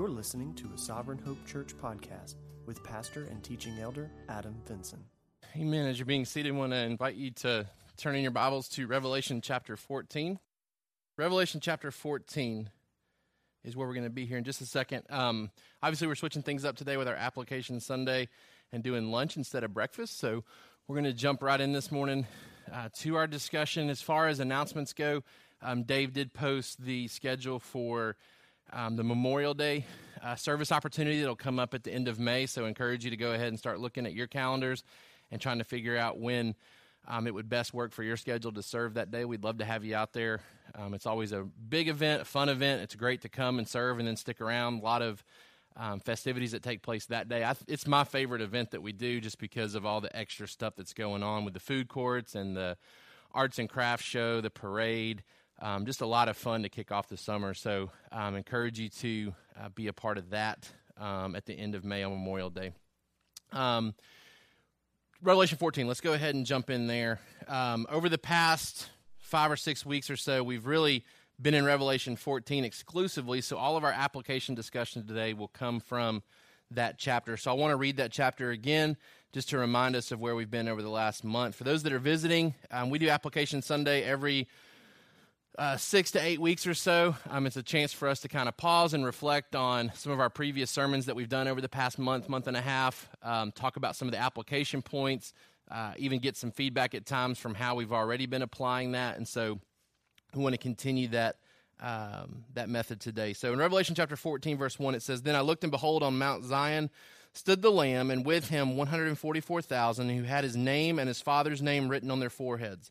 You're listening to a Sovereign Hope Church podcast with pastor and teaching elder Adam Vinson. Amen. As you're being seated, I want to invite you to turn in your Bibles to Revelation chapter 14. Revelation chapter 14 is where we're going to be here in just a second. Um, obviously, we're switching things up today with our application Sunday and doing lunch instead of breakfast. So we're going to jump right in this morning uh, to our discussion. As far as announcements go, um, Dave did post the schedule for um, the Memorial Day uh, service opportunity that'll come up at the end of May. So, I encourage you to go ahead and start looking at your calendars and trying to figure out when um, it would best work for your schedule to serve that day. We'd love to have you out there. Um, it's always a big event, a fun event. It's great to come and serve and then stick around. A lot of um, festivities that take place that day. Th- it's my favorite event that we do just because of all the extra stuff that's going on with the food courts and the arts and crafts show, the parade. Um, just a lot of fun to kick off the summer. So, um, encourage you to uh, be a part of that um, at the end of May on Memorial Day. Um, Revelation 14, let's go ahead and jump in there. Um, over the past five or six weeks or so, we've really been in Revelation 14 exclusively. So, all of our application discussion today will come from that chapter. So, I want to read that chapter again just to remind us of where we've been over the last month. For those that are visiting, um, we do Application Sunday every uh, six to eight weeks or so. Um, it's a chance for us to kind of pause and reflect on some of our previous sermons that we've done over the past month, month and a half, um, talk about some of the application points, uh, even get some feedback at times from how we've already been applying that. And so we want to continue that. Um, that method today. So in Revelation chapter 14, verse 1, it says, Then I looked and behold, on Mount Zion stood the Lamb, and with him 144,000 who had his name and his father's name written on their foreheads.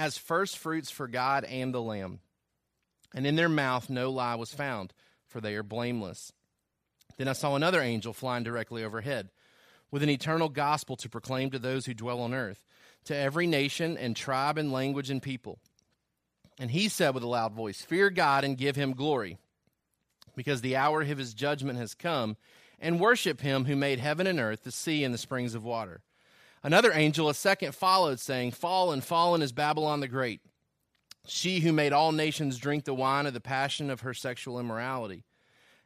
as first fruits for God and the Lamb. And in their mouth no lie was found, for they are blameless. Then I saw another angel flying directly overhead, with an eternal gospel to proclaim to those who dwell on earth, to every nation and tribe and language and people. And he said with a loud voice, Fear God and give him glory, because the hour of his judgment has come, and worship him who made heaven and earth, the sea, and the springs of water. Another angel, a second, followed, saying, Fallen, fallen is Babylon the Great, she who made all nations drink the wine of the passion of her sexual immorality.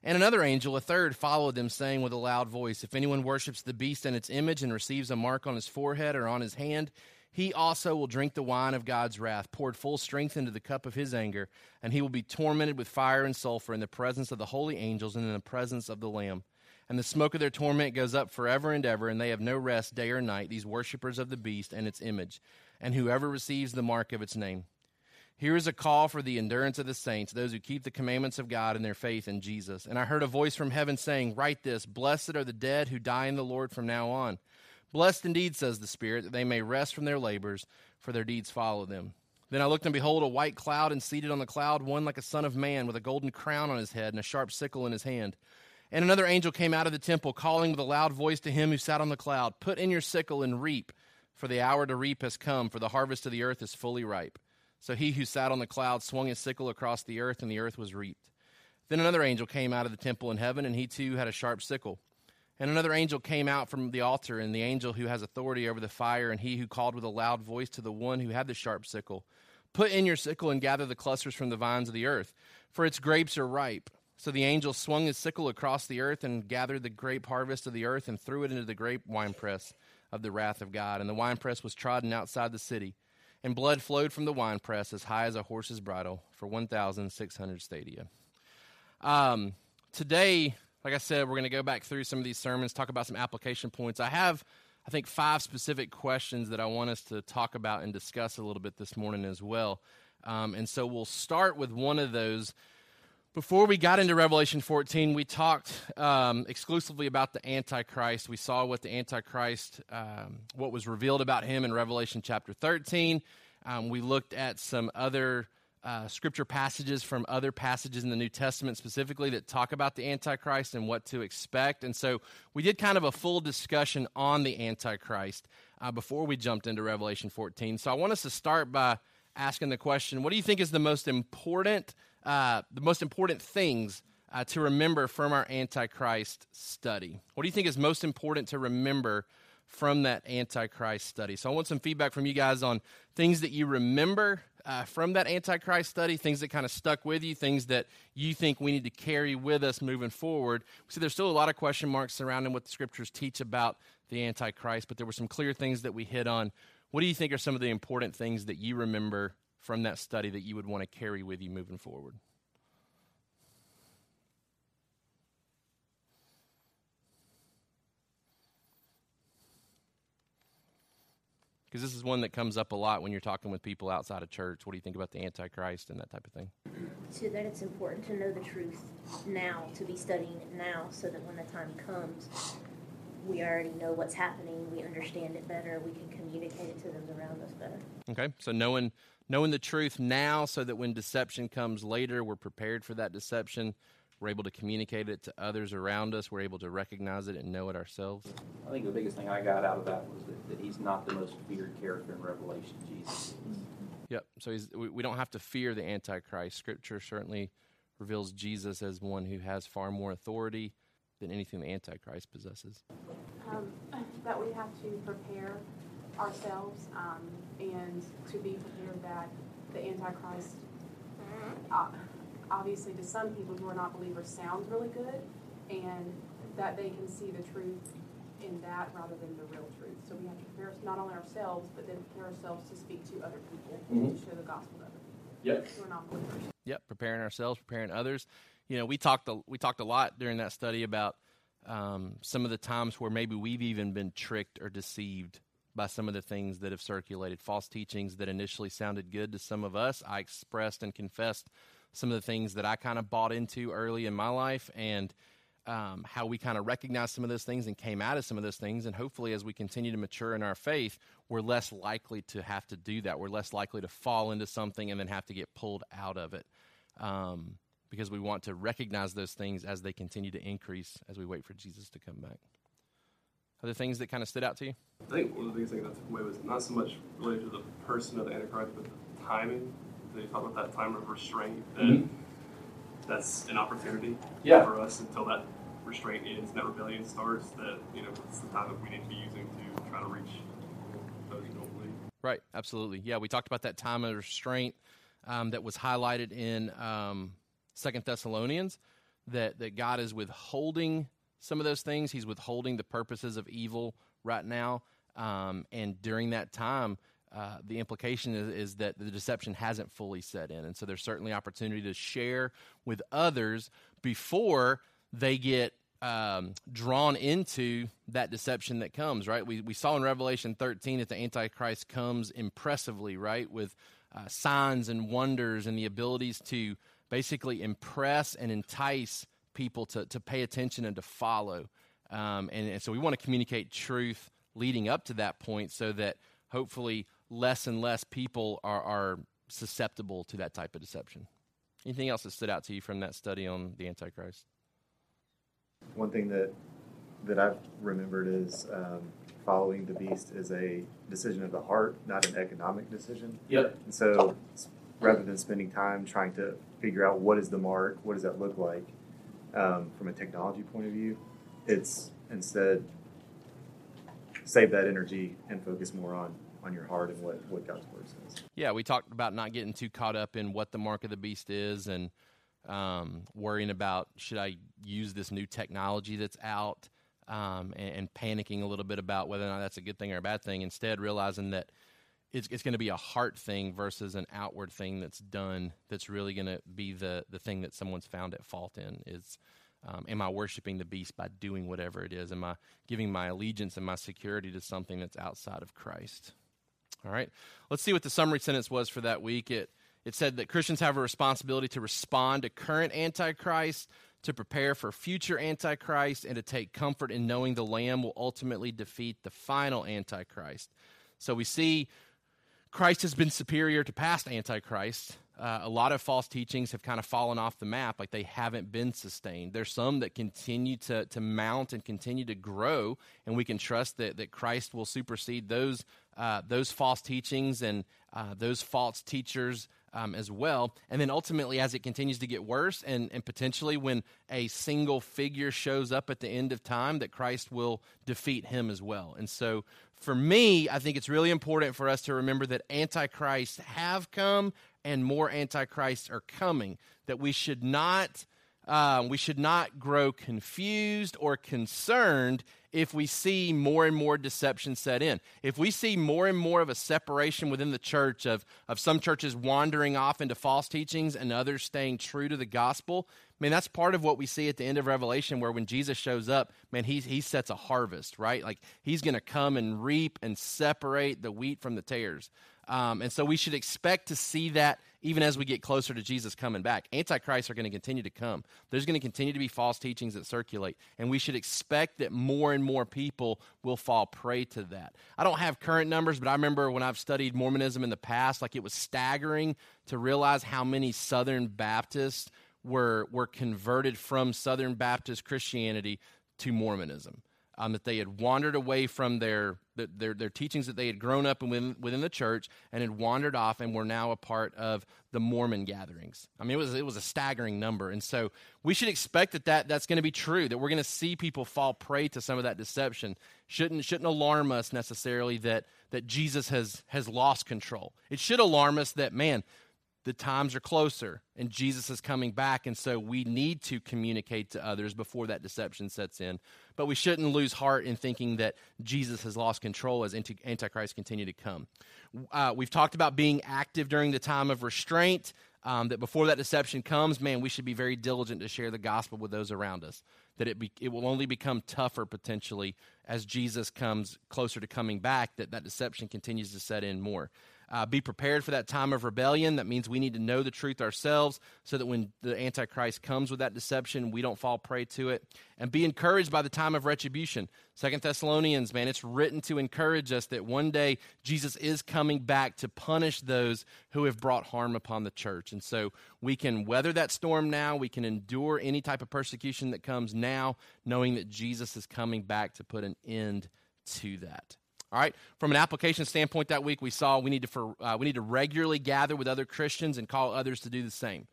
And another angel, a third, followed them, saying with a loud voice, If anyone worships the beast and its image and receives a mark on his forehead or on his hand, he also will drink the wine of God's wrath, poured full strength into the cup of his anger, and he will be tormented with fire and sulfur in the presence of the holy angels and in the presence of the Lamb and the smoke of their torment goes up forever and ever, and they have no rest day or night, these worshippers of the beast and its image, and whoever receives the mark of its name. Here is a call for the endurance of the saints, those who keep the commandments of God and their faith in Jesus. And I heard a voice from heaven saying, Write this Blessed are the dead who die in the Lord from now on. Blessed indeed, says the Spirit, that they may rest from their labors, for their deeds follow them. Then I looked and behold a white cloud, and seated on the cloud one like a son of man, with a golden crown on his head and a sharp sickle in his hand. And another angel came out of the temple, calling with a loud voice to him who sat on the cloud Put in your sickle and reap, for the hour to reap has come, for the harvest of the earth is fully ripe. So he who sat on the cloud swung his sickle across the earth, and the earth was reaped. Then another angel came out of the temple in heaven, and he too had a sharp sickle. And another angel came out from the altar, and the angel who has authority over the fire, and he who called with a loud voice to the one who had the sharp sickle Put in your sickle and gather the clusters from the vines of the earth, for its grapes are ripe. So the angel swung his sickle across the earth and gathered the grape harvest of the earth and threw it into the grape winepress of the wrath of God. And the winepress was trodden outside the city, and blood flowed from the winepress as high as a horse's bridle for 1,600 stadia. Um, today, like I said, we're going to go back through some of these sermons, talk about some application points. I have, I think, five specific questions that I want us to talk about and discuss a little bit this morning as well. Um, and so we'll start with one of those before we got into Revelation 14, we talked um, exclusively about the Antichrist. We saw what the Antichrist, um, what was revealed about him in Revelation chapter 13. Um, we looked at some other uh, scripture passages from other passages in the New Testament specifically that talk about the Antichrist and what to expect. And so we did kind of a full discussion on the Antichrist uh, before we jumped into Revelation 14. So I want us to start by asking the question what do you think is the most important, uh, the most important things? Uh, to remember from our Antichrist study? What do you think is most important to remember from that Antichrist study? So, I want some feedback from you guys on things that you remember uh, from that Antichrist study, things that kind of stuck with you, things that you think we need to carry with us moving forward. See, there's still a lot of question marks surrounding what the scriptures teach about the Antichrist, but there were some clear things that we hit on. What do you think are some of the important things that you remember from that study that you would want to carry with you moving forward? because this is one that comes up a lot when you're talking with people outside of church. What do you think about the Antichrist and that type of thing? So that it's important to know the truth now, to be studying it now, so that when the time comes, we already know what's happening, we understand it better, we can communicate it to those around us better. Okay, so knowing knowing the truth now, so that when deception comes later, we're prepared for that deception. We're able to communicate it to others around us. We're able to recognize it and know it ourselves. I think the biggest thing I got out of that was that, that he's not the most feared character in Revelation. Jesus. Yep. So he's, we, we don't have to fear the Antichrist. Scripture certainly reveals Jesus as one who has far more authority than anything the Antichrist possesses. Um, that we have to prepare ourselves um, and to be prepared that the Antichrist. Uh, obviously to some people who are not believers sounds really good and that they can see the truth in that rather than the real truth. So we have to prepare not only ourselves, but then prepare ourselves to speak to other people mm-hmm. to share the gospel to other people yep. who are not believers. Yep, preparing ourselves, preparing others. You know, we talked a, we talked a lot during that study about um, some of the times where maybe we've even been tricked or deceived by some of the things that have circulated, false teachings that initially sounded good to some of us. I expressed and confessed some of the things that I kind of bought into early in my life and um, how we kind of recognized some of those things and came out of some of those things. And hopefully, as we continue to mature in our faith, we're less likely to have to do that. We're less likely to fall into something and then have to get pulled out of it. Um, because we want to recognize those things as they continue to increase as we wait for Jesus to come back. Other things that kind of stood out to you? I think one of the biggest things I took away was not so much related to the person of the Antichrist, but the timing they talk about that time of restraint. That mm-hmm. that's an opportunity yeah. for us until that restraint ends, that rebellion starts. That you know, it's the time that we need to be using to try to reach those who don't believe. Right. Absolutely. Yeah, we talked about that time of restraint um, that was highlighted in um, Second Thessalonians. That that God is withholding some of those things. He's withholding the purposes of evil right now. Um, and during that time, uh, the implication is, is, that the deception hasn't fully set in. And so there's certainly opportunity to share with others before they get um, drawn into that deception that comes, right? We, we saw in Revelation 13 that the Antichrist comes impressively, right? With uh, signs and wonders and the abilities to basically impress and entice people to, to pay attention and to follow. Um, and, and so we want to communicate truth leading up to that point so that hopefully less and less people are, are susceptible to that type of deception. Anything else that stood out to you from that study on the Antichrist? One thing that that I've remembered is um, following the beast is a decision of the heart, not an economic decision. Yep. And so, rather than spending time trying to figure out what is the mark, what does that look like um, from a technology point of view, it's instead save that energy and focus more on on your heart and what, what God's word says. Yeah, we talked about not getting too caught up in what the mark of the beast is and um, worrying about should I use this new technology that's out um, and, and, panicking a little bit about whether or not that's a good thing or a bad thing. Instead, realizing that it's, it's going to be a heart thing versus an outward thing that's done that's really going to be the, the thing that someone's found at fault in is um, am I worshiping the beast by doing whatever it is? Am I giving my allegiance and my security to something that's outside of Christ? All right. Let's see what the summary sentence was for that week. It, it said that Christians have a responsibility to respond to current Antichrist, to prepare for future Antichrist, and to take comfort in knowing the Lamb will ultimately defeat the final Antichrist. So we see Christ has been superior to past Antichrist. uh, a lot of false teachings have kind of fallen off the map, like they haven't been sustained. There's some that continue to, to mount and continue to grow, and we can trust that, that Christ will supersede those, uh, those false teachings and uh, those false teachers um, as well. And then ultimately, as it continues to get worse, and, and potentially when a single figure shows up at the end of time, that Christ will defeat him as well. And so, for me, I think it's really important for us to remember that antichrists have come and more antichrists are coming. That we should not. Um, we should not grow confused or concerned if we see more and more deception set in. If we see more and more of a separation within the church of, of some churches wandering off into false teachings and others staying true to the gospel, I mean, that's part of what we see at the end of Revelation, where when Jesus shows up, man, he, he sets a harvest, right? Like he's going to come and reap and separate the wheat from the tares. Um, and so we should expect to see that even as we get closer to Jesus coming back. Antichrists are going to continue to come. There's going to continue to be false teachings that circulate, and we should expect that more and more people will fall prey to that. I don't have current numbers, but I remember when I've studied Mormonism in the past, like it was staggering to realize how many Southern Baptists were were converted from Southern Baptist Christianity to Mormonism um, that they had wandered away from their, their, their teachings that they had grown up within, within the church and had wandered off and were now a part of the Mormon gatherings. I mean, it was, it was a staggering number. And so we should expect that, that that's going to be true, that we're going to see people fall prey to some of that deception. Shouldn't, shouldn't alarm us necessarily that, that Jesus has, has lost control. It should alarm us that, man, the times are closer and Jesus is coming back. And so we need to communicate to others before that deception sets in. But we shouldn't lose heart in thinking that Jesus has lost control as Antichrist continue to come. Uh, we've talked about being active during the time of restraint. Um, that before that deception comes, man, we should be very diligent to share the gospel with those around us. That it, be, it will only become tougher potentially as Jesus comes closer to coming back, that that deception continues to set in more. Uh, be prepared for that time of rebellion. That means we need to know the truth ourselves so that when the Antichrist comes with that deception, we don't fall prey to it. And be encouraged by the time of retribution. Second Thessalonians, man, it's written to encourage us that one day Jesus is coming back to punish those who have brought harm upon the church. And so we can weather that storm now. We can endure any type of persecution that comes now, knowing that Jesus is coming back to put an end to that. All right. From an application standpoint, that week we saw we need to for, uh, we need to regularly gather with other Christians and call others to do the same.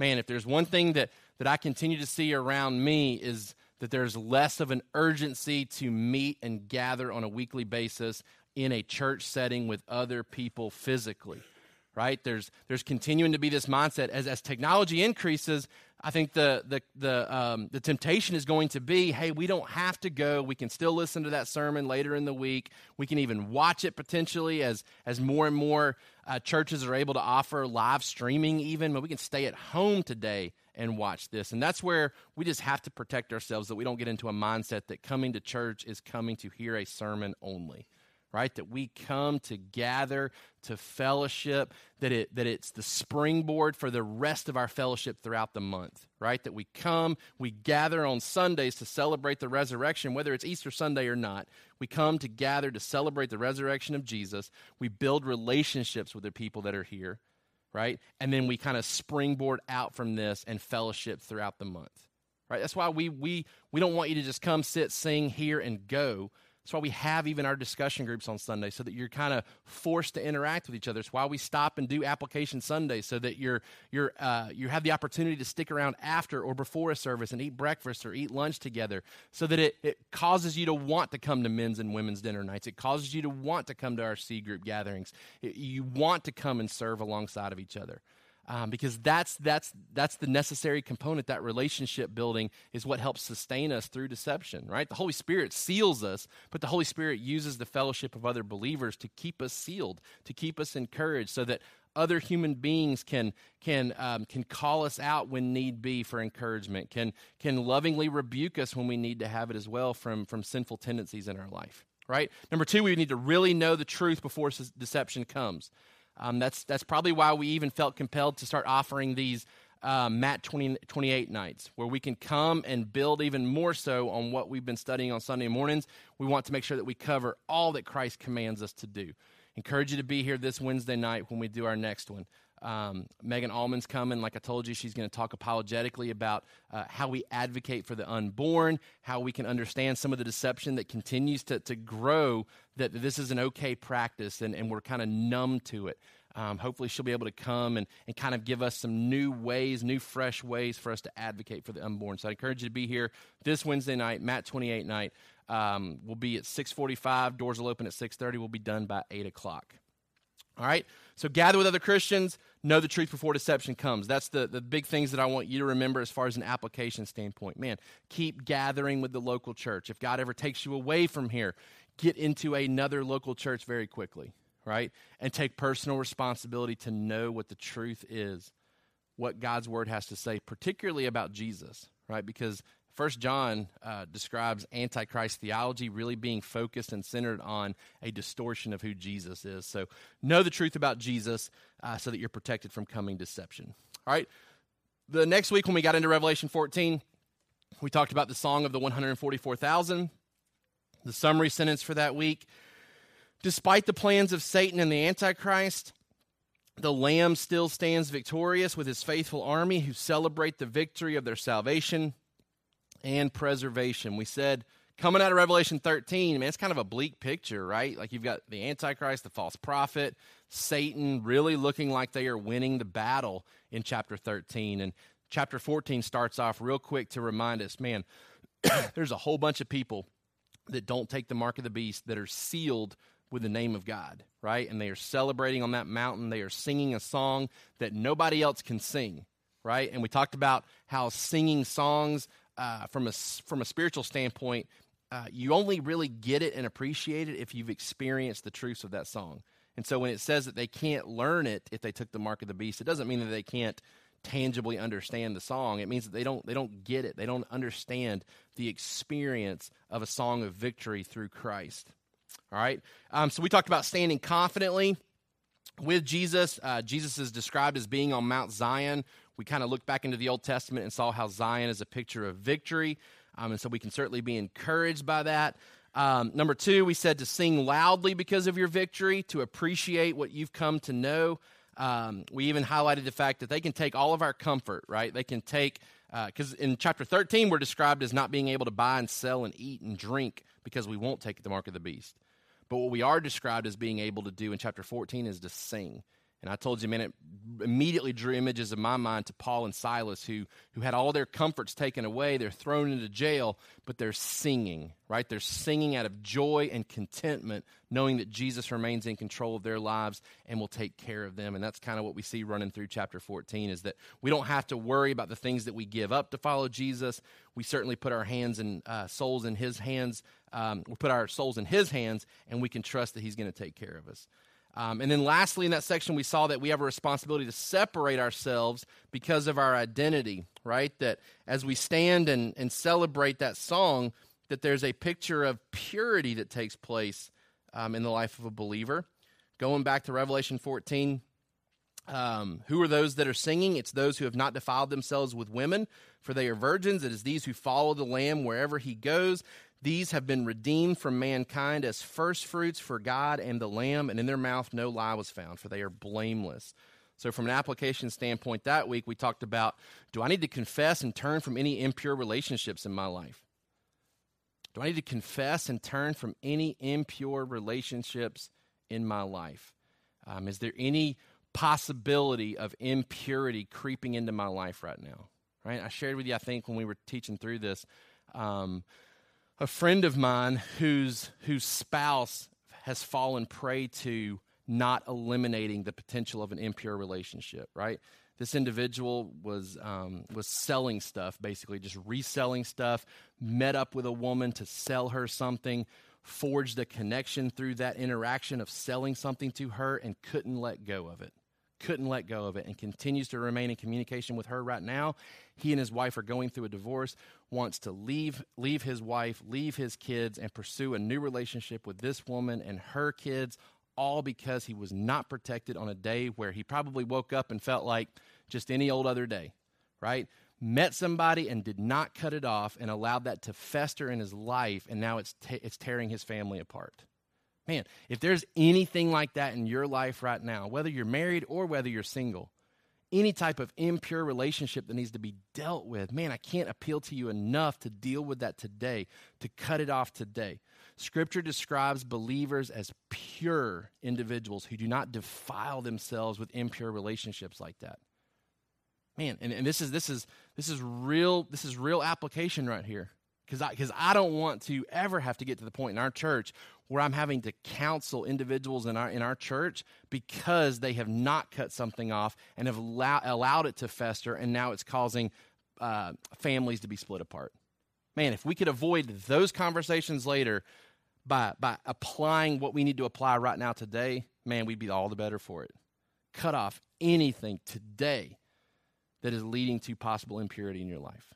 Man, if there's one thing that that I continue to see around me is that there's less of an urgency to meet and gather on a weekly basis in a church setting with other people physically right there's there's continuing to be this mindset as as technology increases I think the the the um, the temptation is going to be, hey, we don't have to go. We can still listen to that sermon later in the week. We can even watch it potentially as as more and more uh, churches are able to offer live streaming. Even, but we can stay at home today and watch this. And that's where we just have to protect ourselves that we don't get into a mindset that coming to church is coming to hear a sermon only right? That we come to gather, to fellowship, that, it, that it's the springboard for the rest of our fellowship throughout the month, right? That we come, we gather on Sundays to celebrate the resurrection, whether it's Easter Sunday or not. We come to gather to celebrate the resurrection of Jesus. We build relationships with the people that are here, right? And then we kind of springboard out from this and fellowship throughout the month. Right? That's why we we we don't want you to just come sit, sing, hear, and go that's why we have even our discussion groups on Sunday, so that you're kind of forced to interact with each other. It's why we stop and do application Sunday, so that you're you're uh, you have the opportunity to stick around after or before a service and eat breakfast or eat lunch together, so that it, it causes you to want to come to men's and women's dinner nights. It causes you to want to come to our C group gatherings. It, you want to come and serve alongside of each other um, because that's that's that's the necessary component. That relationship building is what helps sustain us through deception. Right? The Holy Spirit seals us, but the Holy Spirit uses the fellowship of other believers to keep us sealed, to keep us encouraged, so that other human beings can can um, can call us out when need be for encouragement, can can lovingly rebuke us when we need to have it as well from from sinful tendencies in our life. Right. Number two, we need to really know the truth before deception comes. Um, that's, that's probably why we even felt compelled to start offering these uh, Matt 20, 28 nights, where we can come and build even more so on what we've been studying on Sunday mornings. We want to make sure that we cover all that Christ commands us to do. Encourage you to be here this Wednesday night when we do our next one. Um, Megan Allman's coming. Like I told you, she's going to talk apologetically about uh, how we advocate for the unborn, how we can understand some of the deception that continues to, to grow, that this is an okay practice, and, and we're kind of numb to it. Um, hopefully, she'll be able to come and, and kind of give us some new ways, new fresh ways for us to advocate for the unborn. So I encourage you to be here this Wednesday night, Matt 28 night. Um, we'll be at 6:45. Doors will open at 6:30. We'll be done by 8 o'clock. All right. So gather with other Christians. Know the truth before deception comes. That's the, the big things that I want you to remember as far as an application standpoint. Man, keep gathering with the local church. If God ever takes you away from here, get into another local church very quickly right? And take personal responsibility to know what the truth is, what God's word has to say, particularly about Jesus, right? Because First John uh, describes Antichrist theology really being focused and centered on a distortion of who Jesus is. So know the truth about Jesus uh, so that you're protected from coming deception. All right. The next week when we got into Revelation 14, we talked about the song of the 144,000. The summary sentence for that week Despite the plans of Satan and the Antichrist, the Lamb still stands victorious with his faithful army who celebrate the victory of their salvation and preservation. We said, coming out of Revelation 13, man, it's kind of a bleak picture, right? Like you've got the Antichrist, the false prophet, Satan really looking like they are winning the battle in chapter 13. And chapter 14 starts off real quick to remind us, man, there's a whole bunch of people that don't take the mark of the beast that are sealed with the name of God, right? And they are celebrating on that mountain. They are singing a song that nobody else can sing, right? And we talked about how singing songs uh, from a from a spiritual standpoint, uh, you only really get it and appreciate it if you've experienced the truths of that song. And so when it says that they can't learn it if they took the mark of the beast, it doesn't mean that they can't tangibly understand the song. It means that they don't they don't get it. They don't understand the experience of a song of victory through Christ. All right. Um, so we talked about standing confidently with Jesus. Uh, Jesus is described as being on Mount Zion. We kind of looked back into the Old Testament and saw how Zion is a picture of victory. Um, and so we can certainly be encouraged by that. Um, number two, we said to sing loudly because of your victory, to appreciate what you've come to know. Um, we even highlighted the fact that they can take all of our comfort, right? They can take, because uh, in chapter 13, we're described as not being able to buy and sell and eat and drink because we won't take the mark of the beast. But what we are described as being able to do in chapter 14 is to sing. And I told you, man, it immediately drew images in my mind to Paul and Silas, who, who had all their comforts taken away. They're thrown into jail, but they're singing, right? They're singing out of joy and contentment, knowing that Jesus remains in control of their lives and will take care of them. And that's kind of what we see running through chapter 14 is that we don't have to worry about the things that we give up to follow Jesus. We certainly put our hands and uh, souls in his hands. Um, we put our souls in his hands, and we can trust that he's going to take care of us. Um, and then lastly, in that section, we saw that we have a responsibility to separate ourselves because of our identity, right? That as we stand and, and celebrate that song, that there's a picture of purity that takes place um, in the life of a believer. Going back to Revelation 14, um, who are those that are singing? It's those who have not defiled themselves with women, for they are virgins. It is these who follow the Lamb wherever he goes. These have been redeemed from mankind as firstfruits for God and the Lamb, and in their mouth no lie was found, for they are blameless. So, from an application standpoint, that week we talked about do I need to confess and turn from any impure relationships in my life? Do I need to confess and turn from any impure relationships in my life? Um, is there any possibility of impurity creeping into my life right now? Right? I shared with you, I think, when we were teaching through this. Um, a friend of mine whose whose spouse has fallen prey to not eliminating the potential of an impure relationship right? This individual was um, was selling stuff basically just reselling stuff met up with a woman to sell her something forged a connection through that interaction of selling something to her and couldn't let go of it couldn't let go of it and continues to remain in communication with her right now. He and his wife are going through a divorce, wants to leave leave his wife, leave his kids and pursue a new relationship with this woman and her kids all because he was not protected on a day where he probably woke up and felt like just any old other day, right? Met somebody and did not cut it off and allowed that to fester in his life and now it's t- it's tearing his family apart Man, if there's anything like that in your life right now, whether you're married or whether you're single, any type of impure relationship that needs to be dealt with, man, I can't appeal to you enough to deal with that today, to cut it off today. Scripture describes believers as pure individuals who do not defile themselves with impure relationships like that. Man, and, and this is this is this is real this is real application right here. Because I, cause I don't want to ever have to get to the point in our church where I'm having to counsel individuals in our, in our church because they have not cut something off and have allow, allowed it to fester, and now it's causing uh, families to be split apart. Man, if we could avoid those conversations later by, by applying what we need to apply right now today, man, we'd be all the better for it. Cut off anything today that is leading to possible impurity in your life.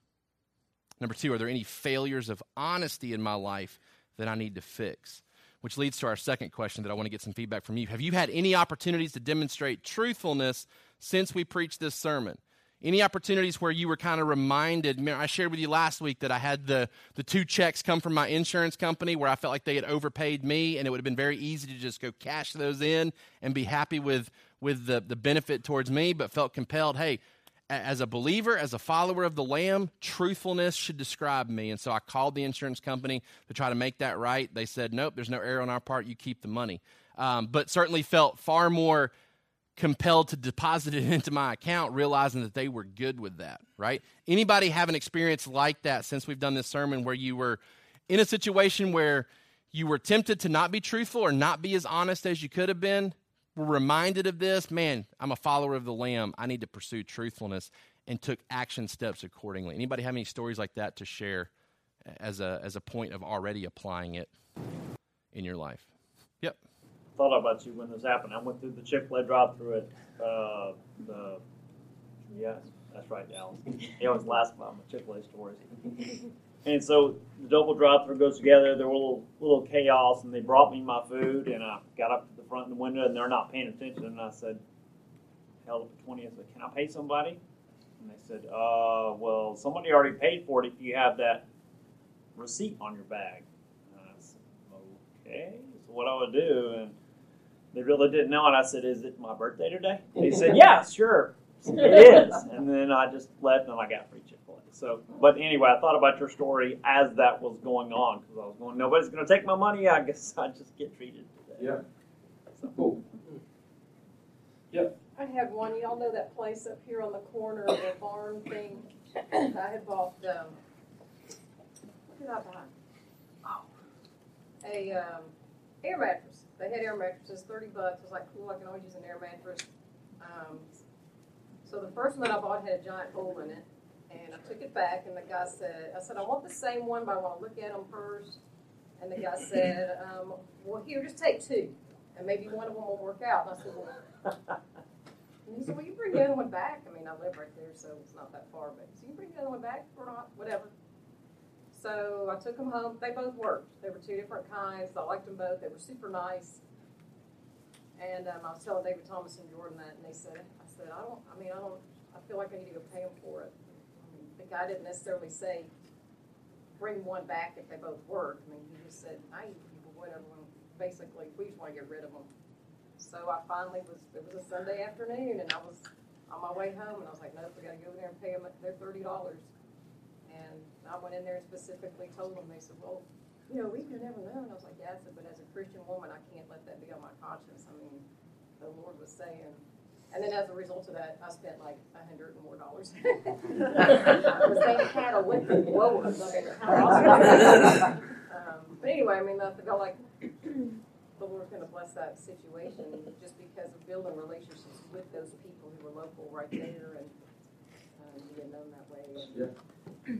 Number two, are there any failures of honesty in my life that I need to fix? Which leads to our second question that I want to get some feedback from you. Have you had any opportunities to demonstrate truthfulness since we preached this sermon? Any opportunities where you were kind of reminded? I shared with you last week that I had the, the two checks come from my insurance company where I felt like they had overpaid me, and it would have been very easy to just go cash those in and be happy with, with the, the benefit towards me, but felt compelled, hey, as a believer, as a follower of the Lamb, truthfulness should describe me. And so I called the insurance company to try to make that right. They said, nope, there's no error on our part. You keep the money. Um, but certainly felt far more compelled to deposit it into my account, realizing that they were good with that, right? Anybody have an experience like that since we've done this sermon where you were in a situation where you were tempted to not be truthful or not be as honest as you could have been, were reminded of this, man, I'm a follower of the Lamb. I need to pursue truthfulness and took action steps accordingly. Anybody have any stories like that to share as a as a point of already applying it in your life? Yep. Thought about you when this happened. I went through the Chick Fil A drive-through it. uh, the yes, that's right, Dallas. He always laughs about my Chick Fil A stories. And so the double drive-through goes together. There were a little, little chaos, and they brought me my food, and I got up to the front of the window, and they're not paying attention. And I said, held up the 20. I said, can I pay somebody? And they said, uh, well, somebody already paid for it if you have that receipt on your bag. And I said, okay. So what I would do, and they really didn't know, and I said, is it my birthday today? They said, yeah, sure. It is. And then I just left, and I got free. So, but anyway, I thought about your story as that was going on because I was going, nobody's going to take my money. I guess I just get treated today. Yeah. So. Cool. Yep. I had one. Y'all know that place up here on the corner of the barn thing. I had bought. Um, what did I buy? Oh, a um, air mattress. They had air mattresses, thirty bucks. I was like, cool. I can always use an air mattress. Um, so the first one that I bought had a giant hole in it. And I took it back, and the guy said, I said, I want the same one, but I want to look at them first. And the guy said, um, well, here, just take two, and maybe one of them will work out. And I said, well, and he said, well, you bring the other one back. I mean, I live right there, so it's not that far, but so you bring the other one back or not, whatever. So I took them home. They both worked. They were two different kinds. I liked them both. They were super nice. And um, I was telling David Thomas and Jordan that, and they said, I said, I don't, I mean, I don't, I feel like I need to go pay them for it the guy didn't necessarily say bring one back if they both work. I mean, he just said, I eat people, whatever. Basically, we just want to get rid of them. So I finally was, it was a Sunday afternoon, and I was on my way home, and I was like, nope, we got to go in there and pay them their $30. And I went in there and specifically told them, they said, well, you know, we could never know. And I was like, yeah, I but as a Christian woman, I can't let that be on my conscience. I mean, the Lord was saying, and then as a result of that, I spent like a hundred and more dollars. Because they had electric blowers up in their house. um, but anyway, I mean, I felt like the Lord's going to bless that situation just because of building relationships with those people who were local right there and um, being known that way. Yeah.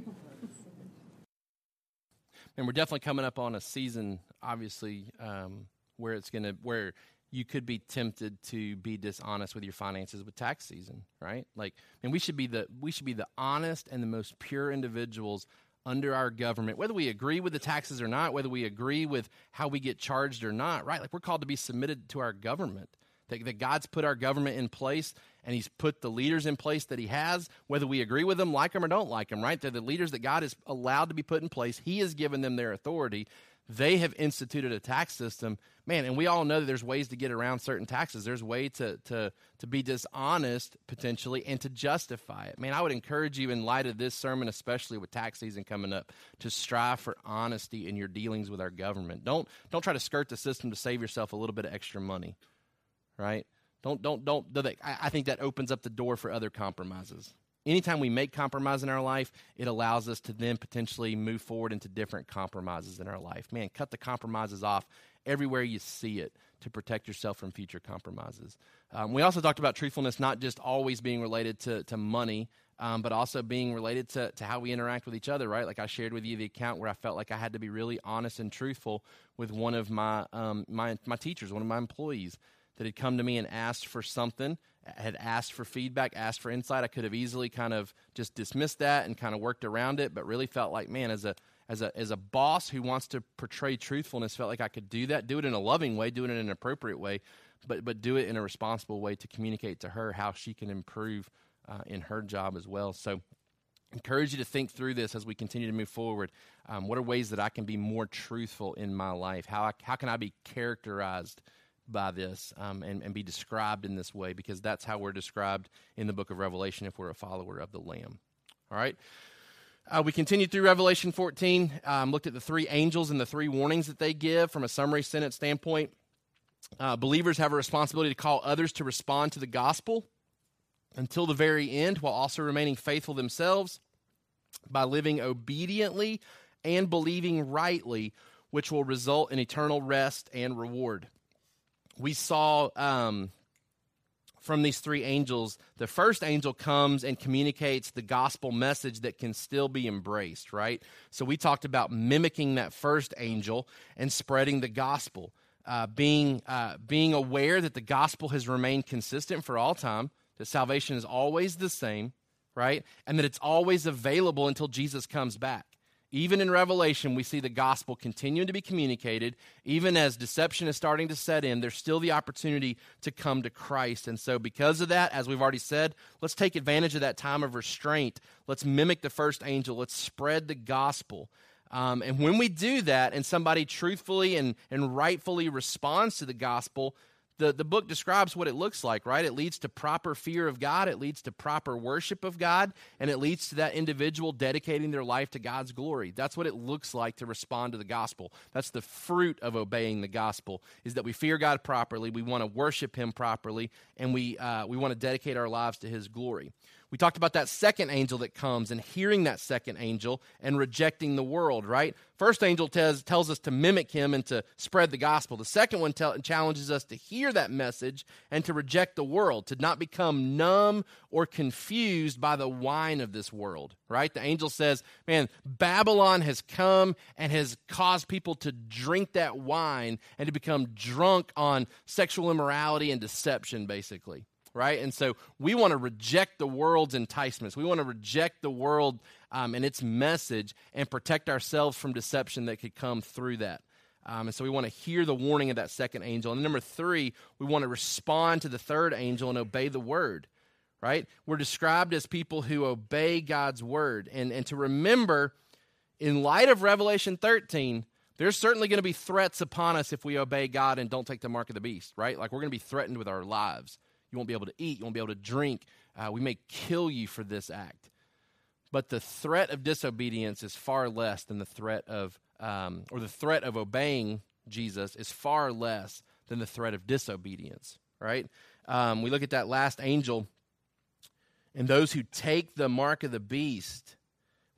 And we're definitely coming up on a season, obviously, um, where it's going to where you could be tempted to be dishonest with your finances with tax season, right? Like, and we should be the we should be the honest and the most pure individuals under our government, whether we agree with the taxes or not, whether we agree with how we get charged or not, right? Like we're called to be submitted to our government. That, that God's put our government in place and He's put the leaders in place that He has, whether we agree with them, like them, or don't like them, right? They're the leaders that God has allowed to be put in place. He has given them their authority. They have instituted a tax system, man, and we all know that there's ways to get around certain taxes. There's way to to to be dishonest potentially and to justify it. Man, I would encourage you in light of this sermon, especially with tax season coming up, to strive for honesty in your dealings with our government. Don't don't try to skirt the system to save yourself a little bit of extra money, right? Don't don't don't. I think that opens up the door for other compromises. Anytime we make compromise in our life, it allows us to then potentially move forward into different compromises in our life. Man, cut the compromises off everywhere you see it to protect yourself from future compromises. Um, we also talked about truthfulness not just always being related to, to money, um, but also being related to, to how we interact with each other, right? Like I shared with you the account where I felt like I had to be really honest and truthful with one of my, um, my, my teachers, one of my employees that had come to me and asked for something, had asked for feedback, asked for insight. I could have easily kind of just dismissed that and kind of worked around it, but really felt like, man, as a as a as a boss who wants to portray truthfulness, felt like I could do that, do it in a loving way, do it in an appropriate way, but but do it in a responsible way to communicate to her how she can improve uh, in her job as well. So encourage you to think through this as we continue to move forward. Um, what are ways that I can be more truthful in my life? How I, how can I be characterized by this um, and, and be described in this way? Because that's how we're described in the book of Revelation if we're a follower of the Lamb. All right. Uh, we continued through Revelation 14, um, looked at the three angels and the three warnings that they give from a summary sentence standpoint. Uh, believers have a responsibility to call others to respond to the gospel until the very end while also remaining faithful themselves by living obediently and believing rightly, which will result in eternal rest and reward. We saw um, from these three angels, the first angel comes and communicates the gospel message that can still be embraced, right? So we talked about mimicking that first angel and spreading the gospel, uh, being, uh, being aware that the gospel has remained consistent for all time, that salvation is always the same, right? And that it's always available until Jesus comes back. Even in Revelation, we see the gospel continuing to be communicated. Even as deception is starting to set in, there's still the opportunity to come to Christ. And so, because of that, as we've already said, let's take advantage of that time of restraint. Let's mimic the first angel. Let's spread the gospel. Um, and when we do that, and somebody truthfully and, and rightfully responds to the gospel, the, the book describes what it looks like, right? It leads to proper fear of God, it leads to proper worship of God, and it leads to that individual dedicating their life to God's glory. That's what it looks like to respond to the gospel. That's the fruit of obeying the gospel, is that we fear God properly, we want to worship Him properly, and we, uh, we want to dedicate our lives to His glory. We talked about that second angel that comes and hearing that second angel and rejecting the world, right? First angel tells, tells us to mimic him and to spread the gospel. The second one tell, challenges us to hear that message and to reject the world, to not become numb or confused by the wine of this world, right? The angel says, man, Babylon has come and has caused people to drink that wine and to become drunk on sexual immorality and deception, basically right? And so we want to reject the world's enticements. We want to reject the world um, and its message and protect ourselves from deception that could come through that. Um, and so we want to hear the warning of that second angel. And number three, we want to respond to the third angel and obey the word, right? We're described as people who obey God's word. And, and to remember, in light of Revelation 13, there's certainly going to be threats upon us if we obey God and don't take the mark of the beast, right? Like we're going to be threatened with our lives. You won't be able to eat. You won't be able to drink. Uh, we may kill you for this act. But the threat of disobedience is far less than the threat of, um, or the threat of obeying Jesus is far less than the threat of disobedience, right? Um, we look at that last angel, and those who take the mark of the beast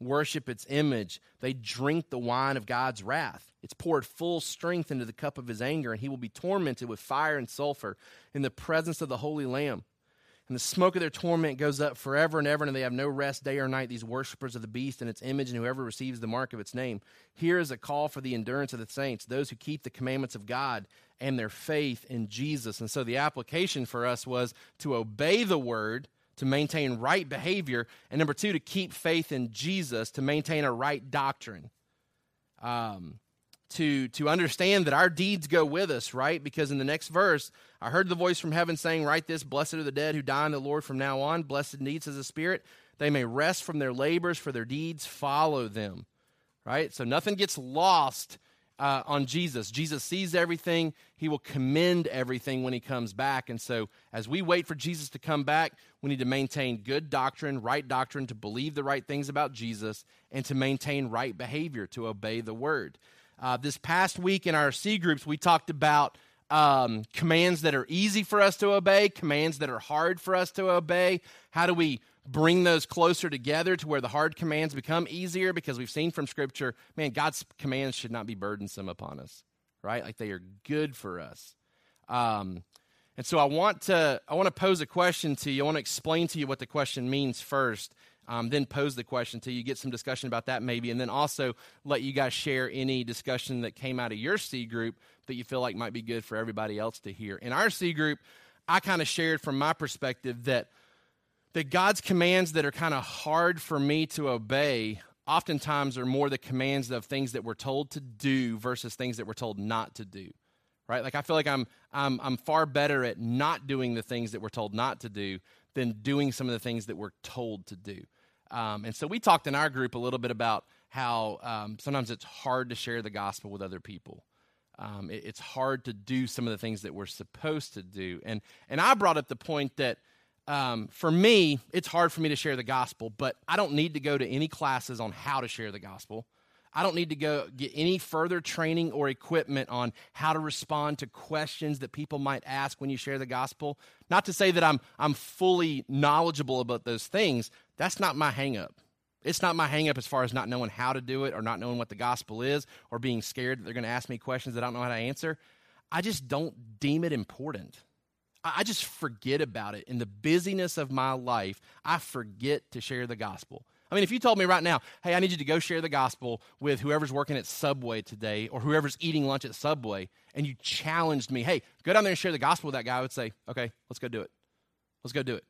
worship its image, they drink the wine of God's wrath. It's poured full strength into the cup of his anger, and he will be tormented with fire and sulfur in the presence of the Holy Lamb. And the smoke of their torment goes up forever and ever, and they have no rest day or night, these worshippers of the beast and its image, and whoever receives the mark of its name. Here is a call for the endurance of the saints, those who keep the commandments of God and their faith in Jesus. And so the application for us was to obey the word to maintain right behavior, and number two, to keep faith in Jesus, to maintain a right doctrine. Um, to, to understand that our deeds go with us, right? Because in the next verse, I heard the voice from heaven saying, Write this, blessed are the dead who die in the Lord from now on. Blessed indeed, says the Spirit. They may rest from their labors, for their deeds follow them, right? So nothing gets lost uh, on Jesus. Jesus sees everything. He will commend everything when he comes back. And so, as we wait for Jesus to come back, we need to maintain good doctrine, right doctrine, to believe the right things about Jesus, and to maintain right behavior, to obey the word. Uh, this past week in our C groups, we talked about um, commands that are easy for us to obey, commands that are hard for us to obey. How do we bring those closer together to where the hard commands become easier because we've seen from scripture man god's commands should not be burdensome upon us right? Like they are good for us. Um, and so i want to i want to pose a question to you. I want to explain to you what the question means first um, then pose the question to you get some discussion about that maybe and then also let you guys share any discussion that came out of your c group that you feel like might be good for everybody else to hear. In our c group i kind of shared from my perspective that that God's commands that are kind of hard for me to obey oftentimes are more the commands of things that we're told to do versus things that we're told not to do. Right? Like I feel like I'm I'm I'm far better at not doing the things that we're told not to do than doing some of the things that we're told to do. Um, and so we talked in our group a little bit about how um, sometimes it's hard to share the gospel with other people. Um, it, it's hard to do some of the things that we're supposed to do. And and I brought up the point that um, for me, it's hard for me to share the gospel, but I don't need to go to any classes on how to share the gospel. I don't need to go get any further training or equipment on how to respond to questions that people might ask when you share the gospel. Not to say that I'm, I'm fully knowledgeable about those things. That's not my hangup. It's not my hangup as far as not knowing how to do it or not knowing what the gospel is or being scared that they're going to ask me questions that I don't know how to answer. I just don't deem it important. I just forget about it. In the busyness of my life, I forget to share the gospel. I mean, if you told me right now, hey, I need you to go share the gospel with whoever's working at Subway today or whoever's eating lunch at Subway, and you challenged me, hey, go down there and share the gospel with that guy, I would say, okay, let's go do it. Let's go do it.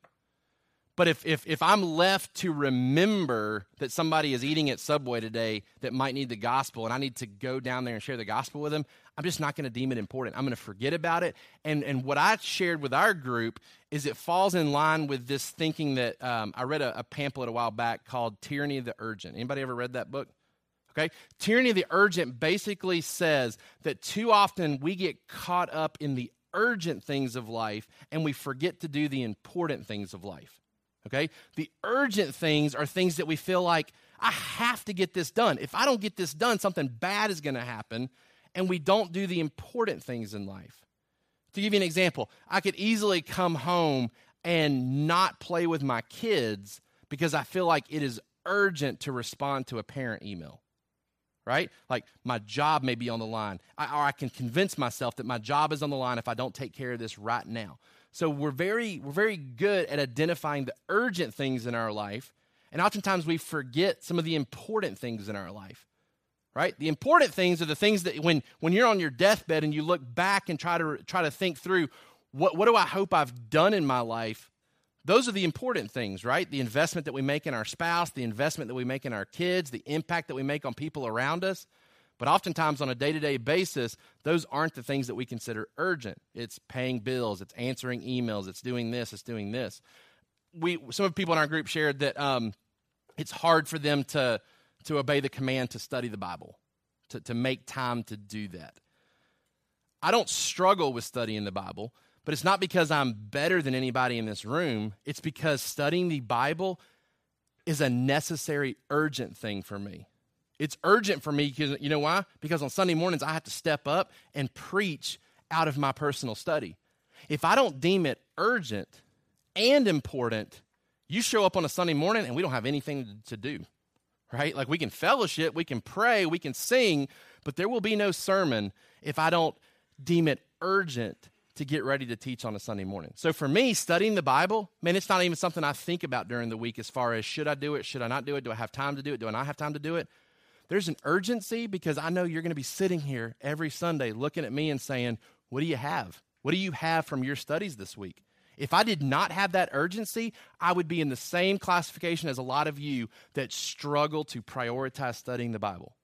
But if, if, if I'm left to remember that somebody is eating at Subway today that might need the gospel and I need to go down there and share the gospel with them, I'm just not going to deem it important. I'm going to forget about it. And, and what I shared with our group is it falls in line with this thinking that um, I read a, a pamphlet a while back called Tyranny of the Urgent. Anybody ever read that book? Okay? Tyranny of the Urgent basically says that too often we get caught up in the urgent things of life and we forget to do the important things of life. Okay? The urgent things are things that we feel like, I have to get this done. If I don't get this done, something bad is going to happen, and we don't do the important things in life. To give you an example, I could easily come home and not play with my kids because I feel like it is urgent to respond to a parent email. Right? Like my job may be on the line, I, or I can convince myself that my job is on the line if I don't take care of this right now. So we're very, we're very good at identifying the urgent things in our life. And oftentimes we forget some of the important things in our life. Right? The important things are the things that when, when you're on your deathbed and you look back and try to try to think through what, what do I hope I've done in my life? Those are the important things, right? The investment that we make in our spouse, the investment that we make in our kids, the impact that we make on people around us. But oftentimes, on a day to day basis, those aren't the things that we consider urgent. It's paying bills, it's answering emails, it's doing this, it's doing this. We, some of the people in our group shared that um, it's hard for them to, to obey the command to study the Bible, to, to make time to do that. I don't struggle with studying the Bible, but it's not because I'm better than anybody in this room. It's because studying the Bible is a necessary, urgent thing for me. It's urgent for me because you know why? Because on Sunday mornings I have to step up and preach out of my personal study. If I don't deem it urgent and important, you show up on a Sunday morning and we don't have anything to do, right? Like we can fellowship, we can pray, we can sing, but there will be no sermon if I don't deem it urgent to get ready to teach on a Sunday morning. So for me, studying the Bible, man, it's not even something I think about during the week as far as should I do it, should I not do it, do I have time to do it, do I not have time to do it? There's an urgency because I know you're going to be sitting here every Sunday looking at me and saying, What do you have? What do you have from your studies this week? If I did not have that urgency, I would be in the same classification as a lot of you that struggle to prioritize studying the Bible.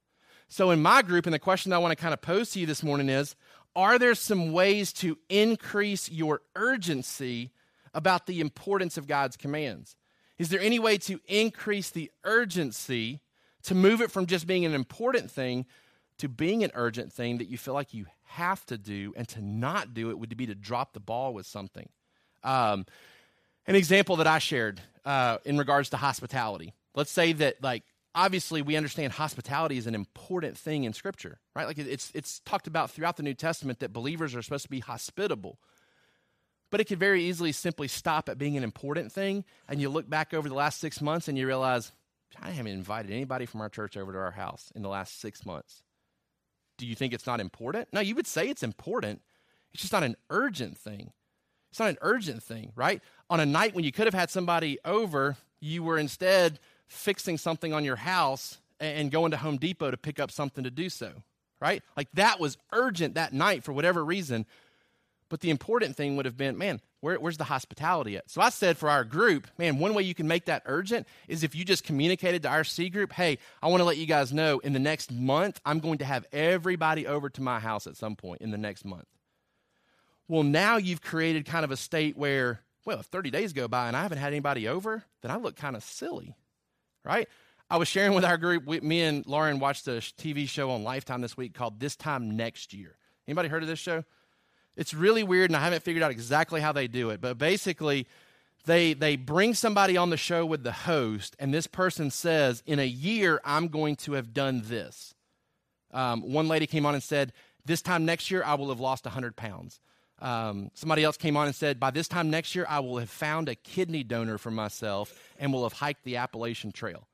So, in my group, and the question I want to kind of pose to you this morning is Are there some ways to increase your urgency about the importance of God's commands? Is there any way to increase the urgency to move it from just being an important thing to being an urgent thing that you feel like you have to do, and to not do it would be to drop the ball with something? Um, an example that I shared uh, in regards to hospitality. Let's say that, like, obviously we understand hospitality is an important thing in Scripture, right? Like, it's it's talked about throughout the New Testament that believers are supposed to be hospitable. But it could very easily simply stop at being an important thing, and you look back over the last six months and you realize, I haven't invited anybody from our church over to our house in the last six months. Do you think it's not important? No, you would say it's important. It's just not an urgent thing. It's not an urgent thing, right? On a night when you could have had somebody over, you were instead fixing something on your house and going to Home Depot to pick up something to do so, right? Like that was urgent that night for whatever reason. But the important thing would have been, man, where, where's the hospitality at? So I said for our group, man, one way you can make that urgent is if you just communicated to our C group, hey, I want to let you guys know in the next month, I'm going to have everybody over to my house at some point in the next month. Well, now you've created kind of a state where, well, if 30 days go by and I haven't had anybody over, then I look kind of silly, right? I was sharing with our group, we, me and Lauren watched a TV show on Lifetime this week called This Time Next Year. Anybody heard of this show? It's really weird, and I haven't figured out exactly how they do it, but basically, they they bring somebody on the show with the host, and this person says, "In a year, I'm going to have done this." Um, one lady came on and said, "This time next year, I will have lost 100 pounds." Um, somebody else came on and said, By this time next year, I will have found a kidney donor for myself and will have hiked the Appalachian Trail.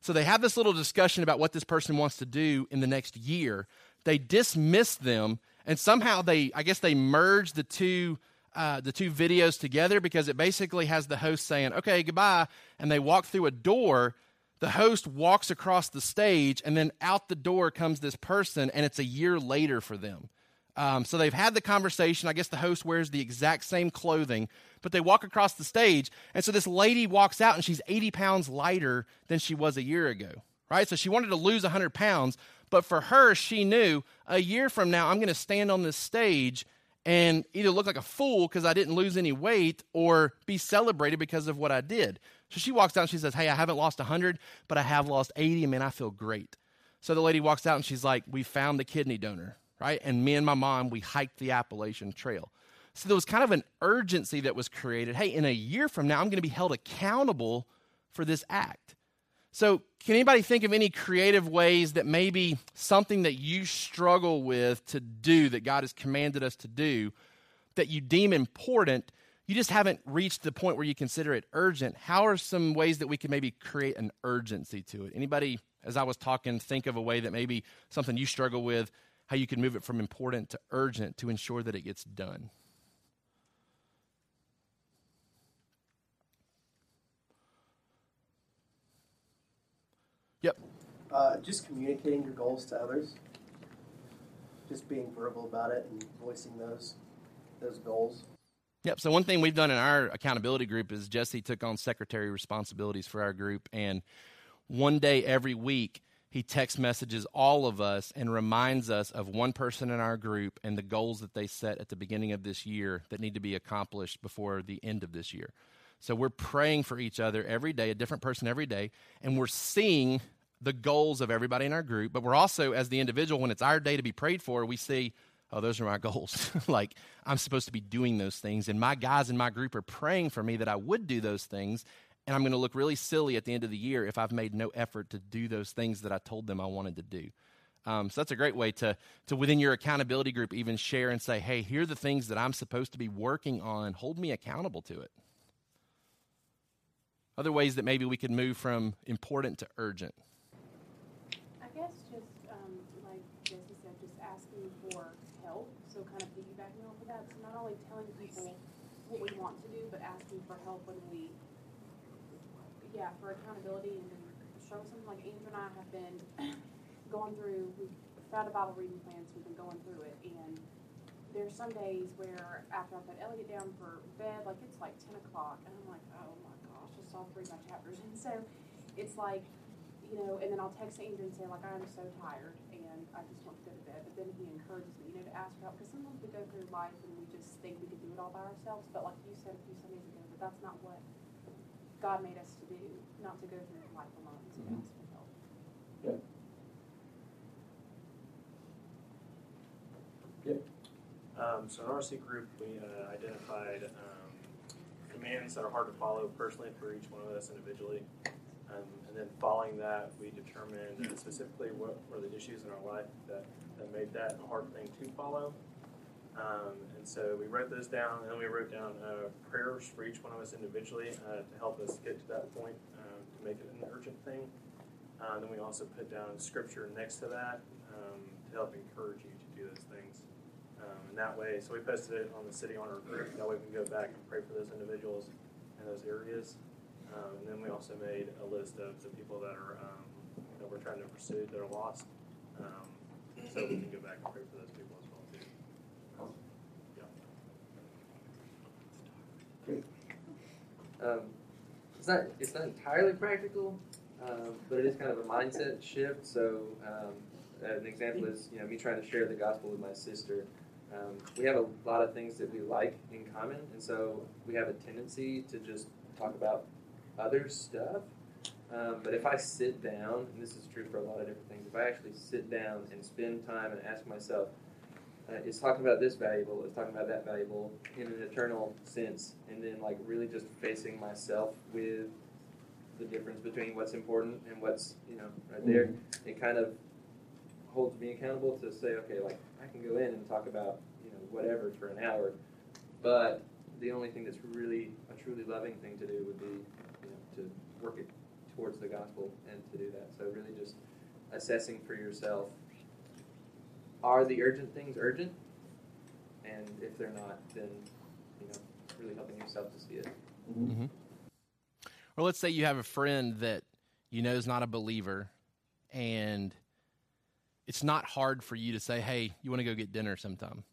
So they have this little discussion about what this person wants to do in the next year. They dismiss them, and somehow they, I guess, they merge the two. Uh, the two videos together because it basically has the host saying, okay, goodbye. And they walk through a door. The host walks across the stage, and then out the door comes this person, and it's a year later for them. Um, so they've had the conversation. I guess the host wears the exact same clothing, but they walk across the stage. And so this lady walks out and she's 80 pounds lighter than she was a year ago, right? So she wanted to lose 100 pounds, but for her, she knew a year from now, I'm going to stand on this stage and either look like a fool because I didn't lose any weight or be celebrated because of what I did. So she walks out and she says, Hey, I haven't lost 100, but I have lost 80, and man, I feel great. So the lady walks out and she's like, We found the kidney donor right? And me and my mom, we hiked the Appalachian Trail. So there was kind of an urgency that was created. Hey, in a year from now, I'm going to be held accountable for this act. So, can anybody think of any creative ways that maybe something that you struggle with to do that God has commanded us to do that you deem important, you just haven't reached the point where you consider it urgent? How are some ways that we can maybe create an urgency to it? Anybody, as I was talking, think of a way that maybe something you struggle with how you can move it from important to urgent to ensure that it gets done. Yep. Uh, just communicating your goals to others. Just being verbal about it and voicing those those goals. Yep. So one thing we've done in our accountability group is Jesse took on secretary responsibilities for our group, and one day every week he text messages all of us and reminds us of one person in our group and the goals that they set at the beginning of this year that need to be accomplished before the end of this year. So we're praying for each other every day, a different person every day, and we're seeing the goals of everybody in our group. But we're also, as the individual, when it's our day to be prayed for, we see, oh, those are my goals. like I'm supposed to be doing those things. And my guys in my group are praying for me that I would do those things and I'm going to look really silly at the end of the year if I've made no effort to do those things that I told them I wanted to do. Um, so that's a great way to, to, within your accountability group, even share and say, hey, here are the things that I'm supposed to be working on. Hold me accountable to it. Other ways that maybe we could move from important to urgent. I guess just um, like Jesse said, just asking for help. So kind of piggybacking off of that. So not only telling people what we want to do, but asking for help when we yeah, for accountability and show something like Andrew and I have been going through, we've found a Bible reading plan, so we've been going through it, and there's some days where after I've got Elliot down for bed, like it's like ten o'clock, and I'm like, oh my gosh, I saw three my chapters, and so it's like, you know, and then I'll text Andrew and say like, I'm so tired, and I just want to go to bed. But then he encourages me, you know, to ask for help because sometimes we go through life and we just think we can do it all by ourselves. But like you said a few Sundays ago, that that's not what God made us to do, not to go through life alone, to Mhm. ask for help. Um, so in our RC group, we uh, identified um, commands that are hard to follow personally for each one of us individually. Um, and then following that, we determined uh, specifically what were the issues in our life that, that made that a hard thing to follow. Um, and so we wrote those down, and we wrote down uh, prayers for each one of us individually uh, to help us get to that point uh, to make it an urgent thing. Uh, then we also put down scripture next to that um, to help encourage you to do those things. Um, and that way, so we posted it on the city honor group. That way we can go back and pray for those individuals in those areas. Um, and then we also made a list of the people that are um, that we're trying to pursue that are lost. Um, so we can go back and pray for those people as well too. Um, it's not it's not entirely practical, um, but it is kind of a mindset shift. So um, an example is you know me trying to share the gospel with my sister. Um, we have a lot of things that we like in common, and so we have a tendency to just talk about other stuff. Um, but if I sit down, and this is true for a lot of different things, if I actually sit down and spend time and ask myself, uh, is talking about this valuable? Is talking about that valuable in an eternal sense? And then like really just facing myself with the difference between what's important and what's you know right there. It kind of holds me accountable to say, okay, like I can go in and talk about you know whatever for an hour, but the only thing that's really a truly loving thing to do would be you know to work it towards the gospel and to do that. So really just assessing for yourself are the urgent things urgent? And if they're not, then you know, really helping yourself to see it. Mm-hmm. Or let's say you have a friend that you know is not a believer, and it's not hard for you to say, "Hey, you want to go get dinner sometime,"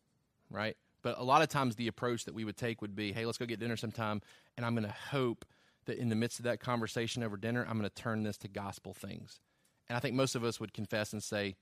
right? But a lot of times, the approach that we would take would be, "Hey, let's go get dinner sometime," and I'm going to hope that in the midst of that conversation over dinner, I'm going to turn this to gospel things. And I think most of us would confess and say,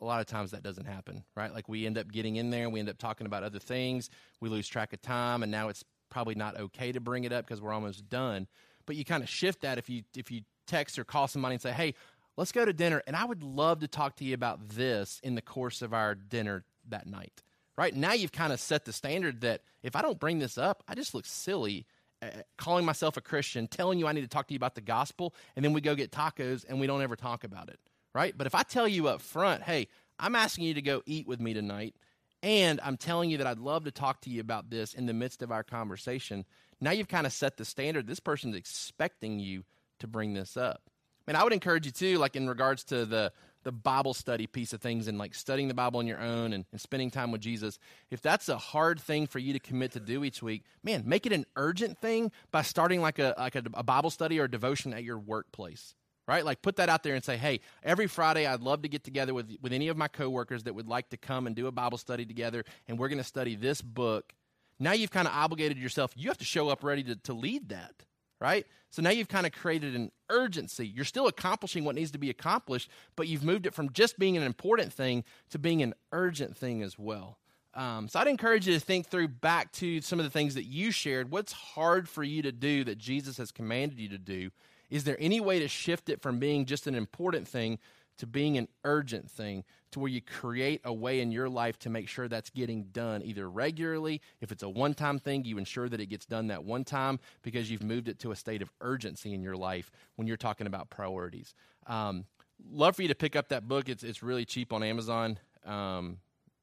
a lot of times that doesn't happen, right? Like we end up getting in there, we end up talking about other things, we lose track of time, and now it's probably not okay to bring it up because we're almost done. But you kind of shift that if you if you text or call somebody and say, "Hey, let's go to dinner," and I would love to talk to you about this in the course of our dinner that night. Right now, you've kind of set the standard that if I don't bring this up, I just look silly uh, calling myself a Christian, telling you I need to talk to you about the gospel, and then we go get tacos and we don't ever talk about it right? But if I tell you up front, hey, I'm asking you to go eat with me tonight, and I'm telling you that I'd love to talk to you about this in the midst of our conversation, now you've kind of set the standard. This person's expecting you to bring this up. And I would encourage you too, like in regards to the the Bible study piece of things and like studying the Bible on your own and, and spending time with Jesus, if that's a hard thing for you to commit to do each week, man, make it an urgent thing by starting like a like a, a Bible study or a devotion at your workplace right? Like put that out there and say, hey, every Friday I'd love to get together with, with any of my coworkers that would like to come and do a Bible study together, and we're going to study this book. Now you've kind of obligated yourself. You have to show up ready to, to lead that, right? So now you've kind of created an urgency. You're still accomplishing what needs to be accomplished, but you've moved it from just being an important thing to being an urgent thing as well. Um, so I'd encourage you to think through back to some of the things that you shared. What's hard for you to do that Jesus has commanded you to do? Is there any way to shift it from being just an important thing to being an urgent thing to where you create a way in your life to make sure that's getting done either regularly? If it's a one time thing, you ensure that it gets done that one time because you've moved it to a state of urgency in your life when you're talking about priorities. Um, love for you to pick up that book. It's, it's really cheap on Amazon. Um,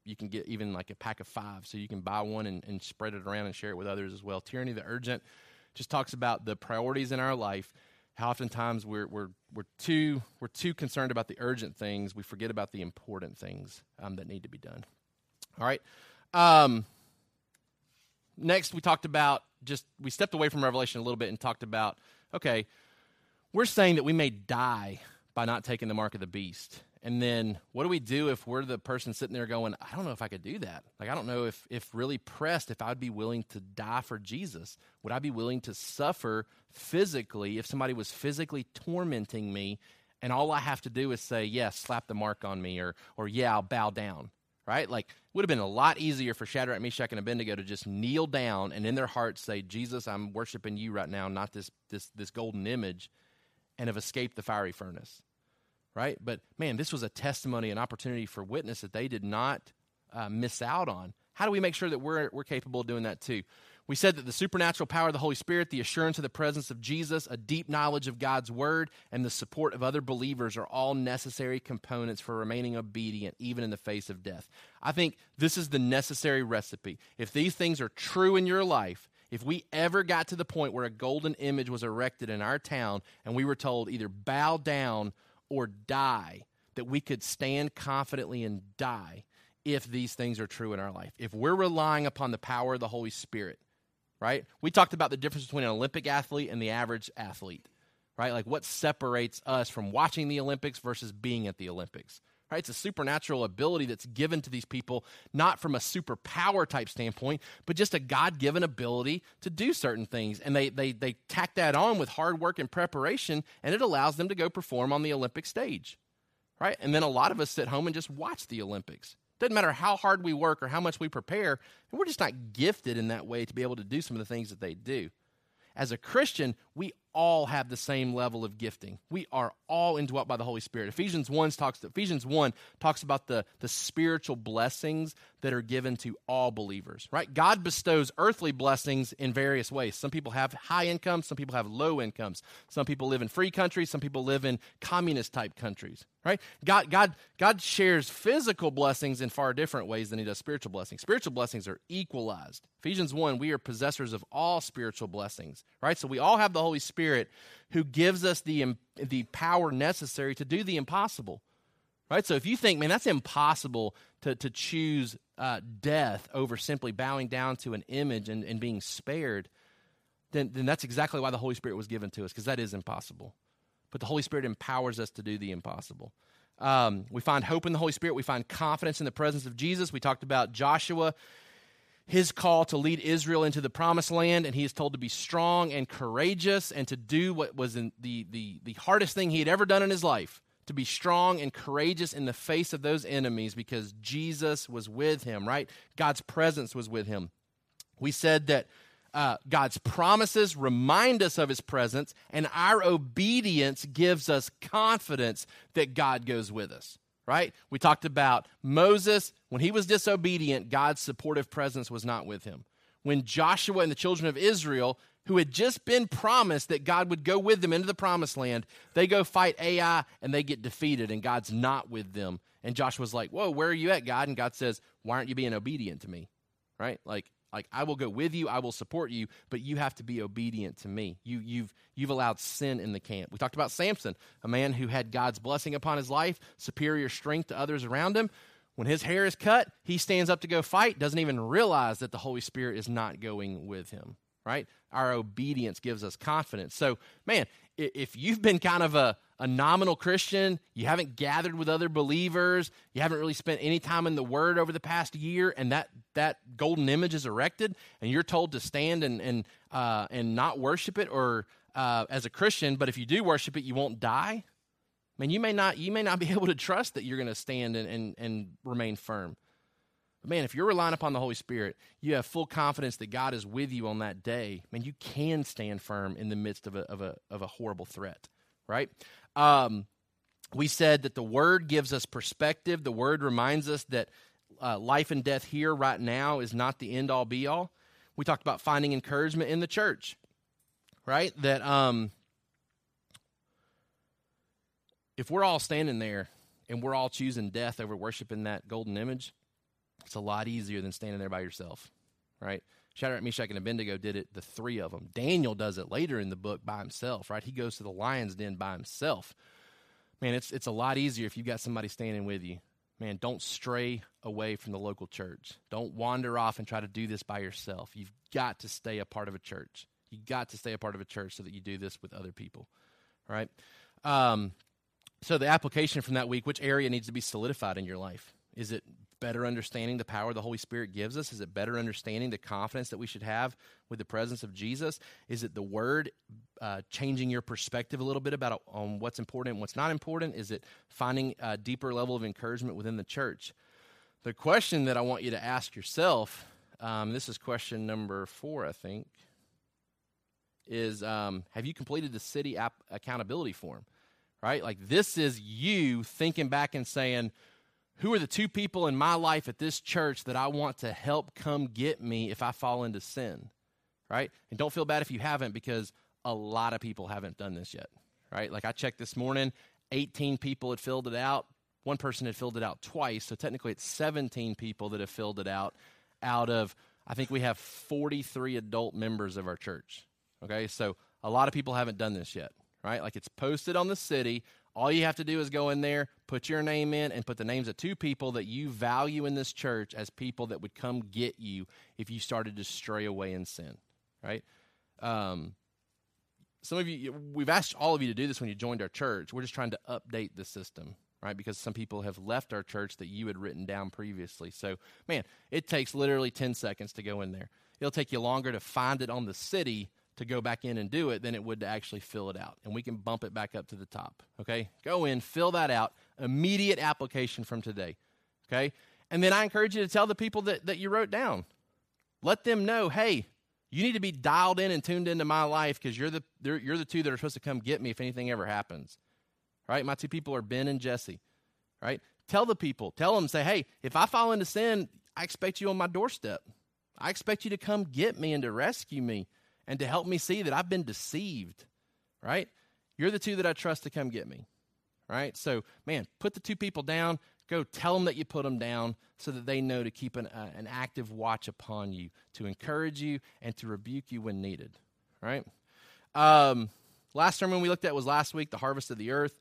you can get even like a pack of five, so you can buy one and, and spread it around and share it with others as well. Tyranny the Urgent just talks about the priorities in our life how oftentimes we're, we're, we're, too, we're too concerned about the urgent things, we forget about the important things um, that need to be done. All right. Um, next, we talked about just, we stepped away from Revelation a little bit and talked about, okay, we're saying that we may die by not taking the mark of the beast. And then what do we do if we're the person sitting there going, I don't know if I could do that. Like, I don't know if, if really pressed, if I'd be willing to die for Jesus. Would I be willing to suffer physically if somebody was physically tormenting me and all I have to do is say, yes, slap the mark on me, or, or yeah, I'll bow down, right? Like, it would have been a lot easier for Shadrach, Meshach, and Abednego to just kneel down and in their hearts say, Jesus, I'm worshiping you right now, not this, this, this golden image, and have escaped the fiery furnace, right? But man, this was a testimony, an opportunity for witness that they did not uh, miss out on. How do we make sure that we're, we're capable of doing that too? We said that the supernatural power of the Holy Spirit, the assurance of the presence of Jesus, a deep knowledge of God's Word, and the support of other believers are all necessary components for remaining obedient, even in the face of death. I think this is the necessary recipe. If these things are true in your life, if we ever got to the point where a golden image was erected in our town and we were told either bow down or die, that we could stand confidently and die if these things are true in our life. If we're relying upon the power of the Holy Spirit, right? We talked about the difference between an Olympic athlete and the average athlete, right? Like what separates us from watching the Olympics versus being at the Olympics, right? It's a supernatural ability that's given to these people, not from a superpower type standpoint, but just a God given ability to do certain things. And they, they, they tack that on with hard work and preparation, and it allows them to go perform on the Olympic stage, right? And then a lot of us sit home and just watch the Olympics. Doesn't matter how hard we work or how much we prepare, we're just not gifted in that way to be able to do some of the things that they do. As a Christian, we all have the same level of gifting. We are all indwelt by the Holy Spirit. Ephesians 1 talks Ephesians 1 talks about the, the spiritual blessings that are given to all believers, right? God bestows earthly blessings in various ways. Some people have high incomes, some people have low incomes. Some people live in free countries, some people live in communist type countries, right? God God God shares physical blessings in far different ways than he does spiritual blessings. Spiritual blessings are equalized. Ephesians 1, we are possessors of all spiritual blessings, right? So we all have the Holy Spirit who gives us the, the power necessary to do the impossible. Right? So if you think, man, that's impossible to, to choose uh, death over simply bowing down to an image and, and being spared, then, then that's exactly why the Holy Spirit was given to us, because that is impossible. But the Holy Spirit empowers us to do the impossible. Um, we find hope in the Holy Spirit. We find confidence in the presence of Jesus. We talked about Joshua his call to lead Israel into the promised land, and he is told to be strong and courageous and to do what was the, the, the hardest thing he had ever done in his life to be strong and courageous in the face of those enemies because Jesus was with him, right? God's presence was with him. We said that uh, God's promises remind us of his presence, and our obedience gives us confidence that God goes with us right? We talked about Moses, when he was disobedient, God's supportive presence was not with him. When Joshua and the children of Israel, who had just been promised that God would go with them into the promised land, they go fight Ai and they get defeated, and God's not with them. And Joshua's like, Whoa, where are you at, God? And God says, Why aren't you being obedient to me? Right? Like, like I will go with you, I will support you, but you have to be obedient to me. You, you've, you've allowed sin in the camp. We talked about Samson, a man who had God's blessing upon his life, superior strength to others around him. When his hair is cut, he stands up to go fight, doesn't even realize that the Holy Spirit is not going with him, right? Our obedience gives us confidence. So, man, if you've been kind of a, a nominal Christian, you haven't gathered with other believers, you haven't really spent any time in the Word over the past year, and that, that golden image is erected, and you're told to stand and, and, uh, and not worship it, or uh, as a Christian, but if you do worship it, you won't die man, you may not you may not be able to trust that you're going to stand and, and, and remain firm. Man, if you're relying upon the Holy Spirit, you have full confidence that God is with you on that day. Man, you can stand firm in the midst of a of a of a horrible threat, right? Um, we said that the Word gives us perspective. The Word reminds us that uh, life and death here, right now, is not the end all be all. We talked about finding encouragement in the church, right? That um, if we're all standing there and we're all choosing death over worshiping that golden image, it's a lot easier than standing there by yourself, right? Shadrach, Meshach, and Abednego did it, the three of them. Daniel does it later in the book by himself, right? He goes to the lion's den by himself. Man, it's, it's a lot easier if you've got somebody standing with you. Man, don't stray away from the local church. Don't wander off and try to do this by yourself. You've got to stay a part of a church. You've got to stay a part of a church so that you do this with other people, right? Um, so, the application from that week which area needs to be solidified in your life? Is it better understanding the power the Holy Spirit gives us? Is it better understanding the confidence that we should have with the presence of Jesus? Is it the Word uh, changing your perspective a little bit about on what's important and what's not important? Is it finding a deeper level of encouragement within the church? The question that I want you to ask yourself um, this is question number four, I think, is um, have you completed the city app accountability form? Right? Like, this is you thinking back and saying, who are the two people in my life at this church that I want to help come get me if I fall into sin? Right? And don't feel bad if you haven't because a lot of people haven't done this yet. Right? Like I checked this morning, 18 people had filled it out. One person had filled it out twice. So technically it's 17 people that have filled it out out of, I think we have 43 adult members of our church. Okay? So a lot of people haven't done this yet. Right? Like it's posted on the city. All you have to do is go in there, put your name in, and put the names of two people that you value in this church as people that would come get you if you started to stray away in sin, right? Um, some of you, we've asked all of you to do this when you joined our church. We're just trying to update the system, right? Because some people have left our church that you had written down previously. So, man, it takes literally 10 seconds to go in there. It'll take you longer to find it on the city to go back in and do it than it would to actually fill it out. And we can bump it back up to the top. Okay? Go in, fill that out, immediate application from today. Okay? And then I encourage you to tell the people that, that you wrote down. Let them know, hey, you need to be dialed in and tuned into my life because you're the, you're the two that are supposed to come get me if anything ever happens. Right? My two people are Ben and Jesse. Right? Tell the people, tell them, say, hey, if I fall into sin, I expect you on my doorstep. I expect you to come get me and to rescue me and to help me see that I've been deceived, right? You're the two that I trust to come get me, right? So, man, put the two people down. Go tell them that you put them down so that they know to keep an, uh, an active watch upon you, to encourage you, and to rebuke you when needed, right? Um, last sermon we looked at was last week, the harvest of the earth.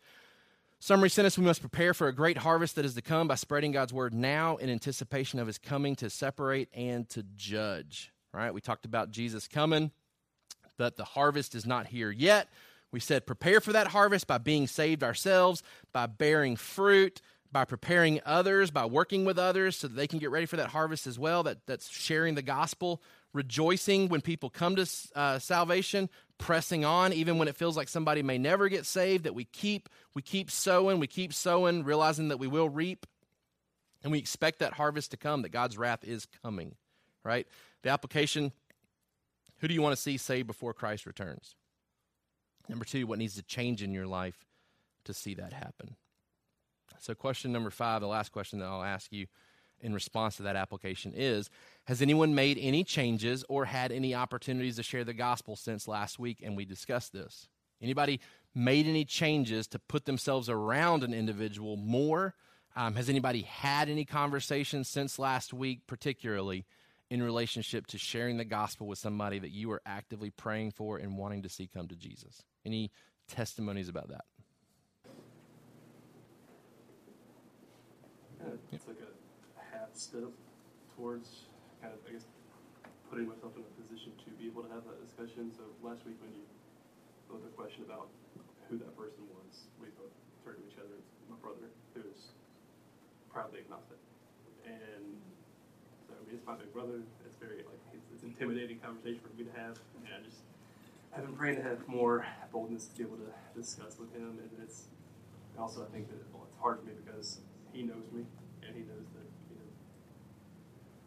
Summary sentence We must prepare for a great harvest that is to come by spreading God's word now in anticipation of his coming to separate and to judge. Right? We talked about Jesus coming that the harvest is not here yet. We said prepare for that harvest by being saved ourselves, by bearing fruit, by preparing others, by working with others so that they can get ready for that harvest as well. That, that's sharing the gospel, rejoicing when people come to uh, salvation, pressing on even when it feels like somebody may never get saved. That we keep we keep sowing, we keep sowing, realizing that we will reap, and we expect that harvest to come. That God's wrath is coming. Right. The application who do you want to see saved before Christ returns? Number two, what needs to change in your life to see that happen? So, question number five, the last question that I'll ask you in response to that application is Has anyone made any changes or had any opportunities to share the gospel since last week and we discussed this? Anybody made any changes to put themselves around an individual more? Um, has anybody had any conversations since last week, particularly, in relationship to sharing the gospel with somebody that you are actively praying for and wanting to see come to Jesus? Any testimonies about that? it's like a half step towards kind of, I guess, putting myself in a position to be able to have that discussion. So last week when you wrote the question about who that person was, we both turned to each other. It's My brother, who's proudly agnostic, and it's my big brother. It's very like it's, it's intimidating conversation for me to have, and I just I've been praying to have more boldness to be able to discuss with him. And it's also I think that well, it's hard for me because he knows me, and he knows that you know